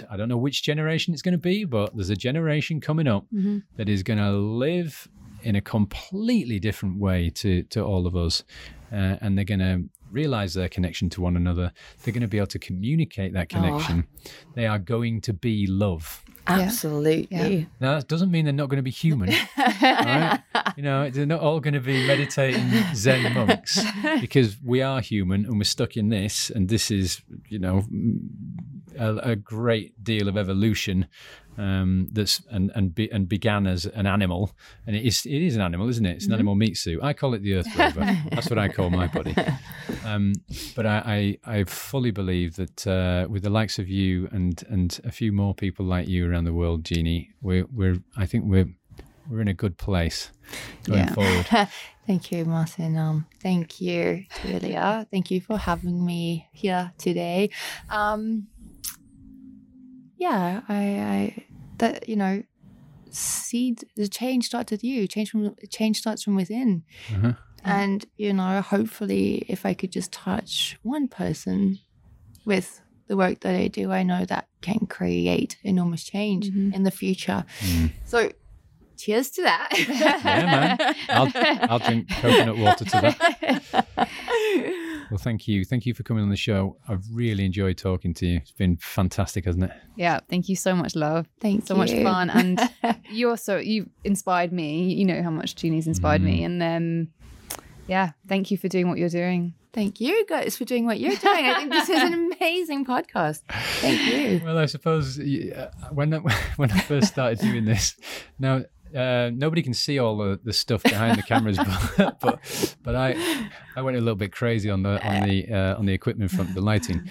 I don't know which generation it's going to be, but there's a generation coming up mm-hmm. that is going to live in a completely different way to to all of us, uh, and they're going to realize their connection to one another. They're going to be able to communicate that connection. They are going to be love. Absolutely. Yeah. Now that doesn't mean they're not going to be human, right? You know, they're not all going to be meditating Zen monks because we are human and we're stuck in this, and this is, you know, a, a great deal of evolution um, that's and and be, and began as an animal, and it is it is an animal, isn't it? It's an animal meat suit. I call it the Earth Rover. That's what I call my body. Um, but I, I I fully believe that uh, with the likes of you and and a few more people like you around the world, Jeannie, we're we're I think we're we're in a good place going Yeah. forward. Thank you, Martin. Um, thank you, Julia. Thank you for having me here today. Um, yeah, I, I, that you know, seed the change starts with you. Change from change starts from within, Uh-huh. and you know, hopefully, if I could just touch one person with the work that I do, I know that can create enormous change in the future. So, cheers to that. Yeah, man. I'll I'll drink coconut water to that. Well, thank you, thank you for coming on the show. I've really enjoyed talking to you. It's been fantastic, hasn't it? Yeah. Thank you so much, love. Thanks. so you. much fun. And you're so, you inspired me. You know how much Jeannie's inspired me. And um, yeah, thank you for doing what you're doing. Thank you guys for doing what you're doing. I think this is an amazing podcast. Thank you. Well, I suppose uh, when I, when I first started doing this, now uh, nobody can see all the, the stuff behind the cameras, but but, but I I went a little bit crazy on the on the uh, on the equipment front, the lighting.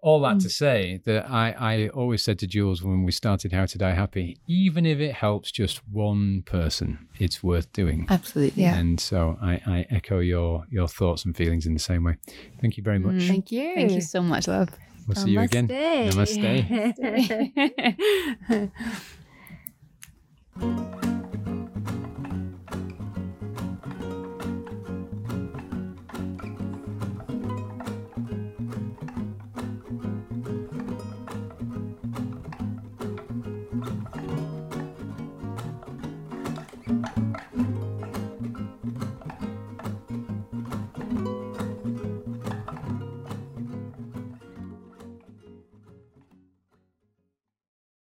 all that to say that I, I always said to Jules when we started How to Die Happy, even if it helps just one person, it's worth doing. Absolutely. Yeah. And so I, I echo your your thoughts and feelings in the same way. Thank you very much. Thank you. Thank you so much, love. We'll see you again. Namaste. Thank you.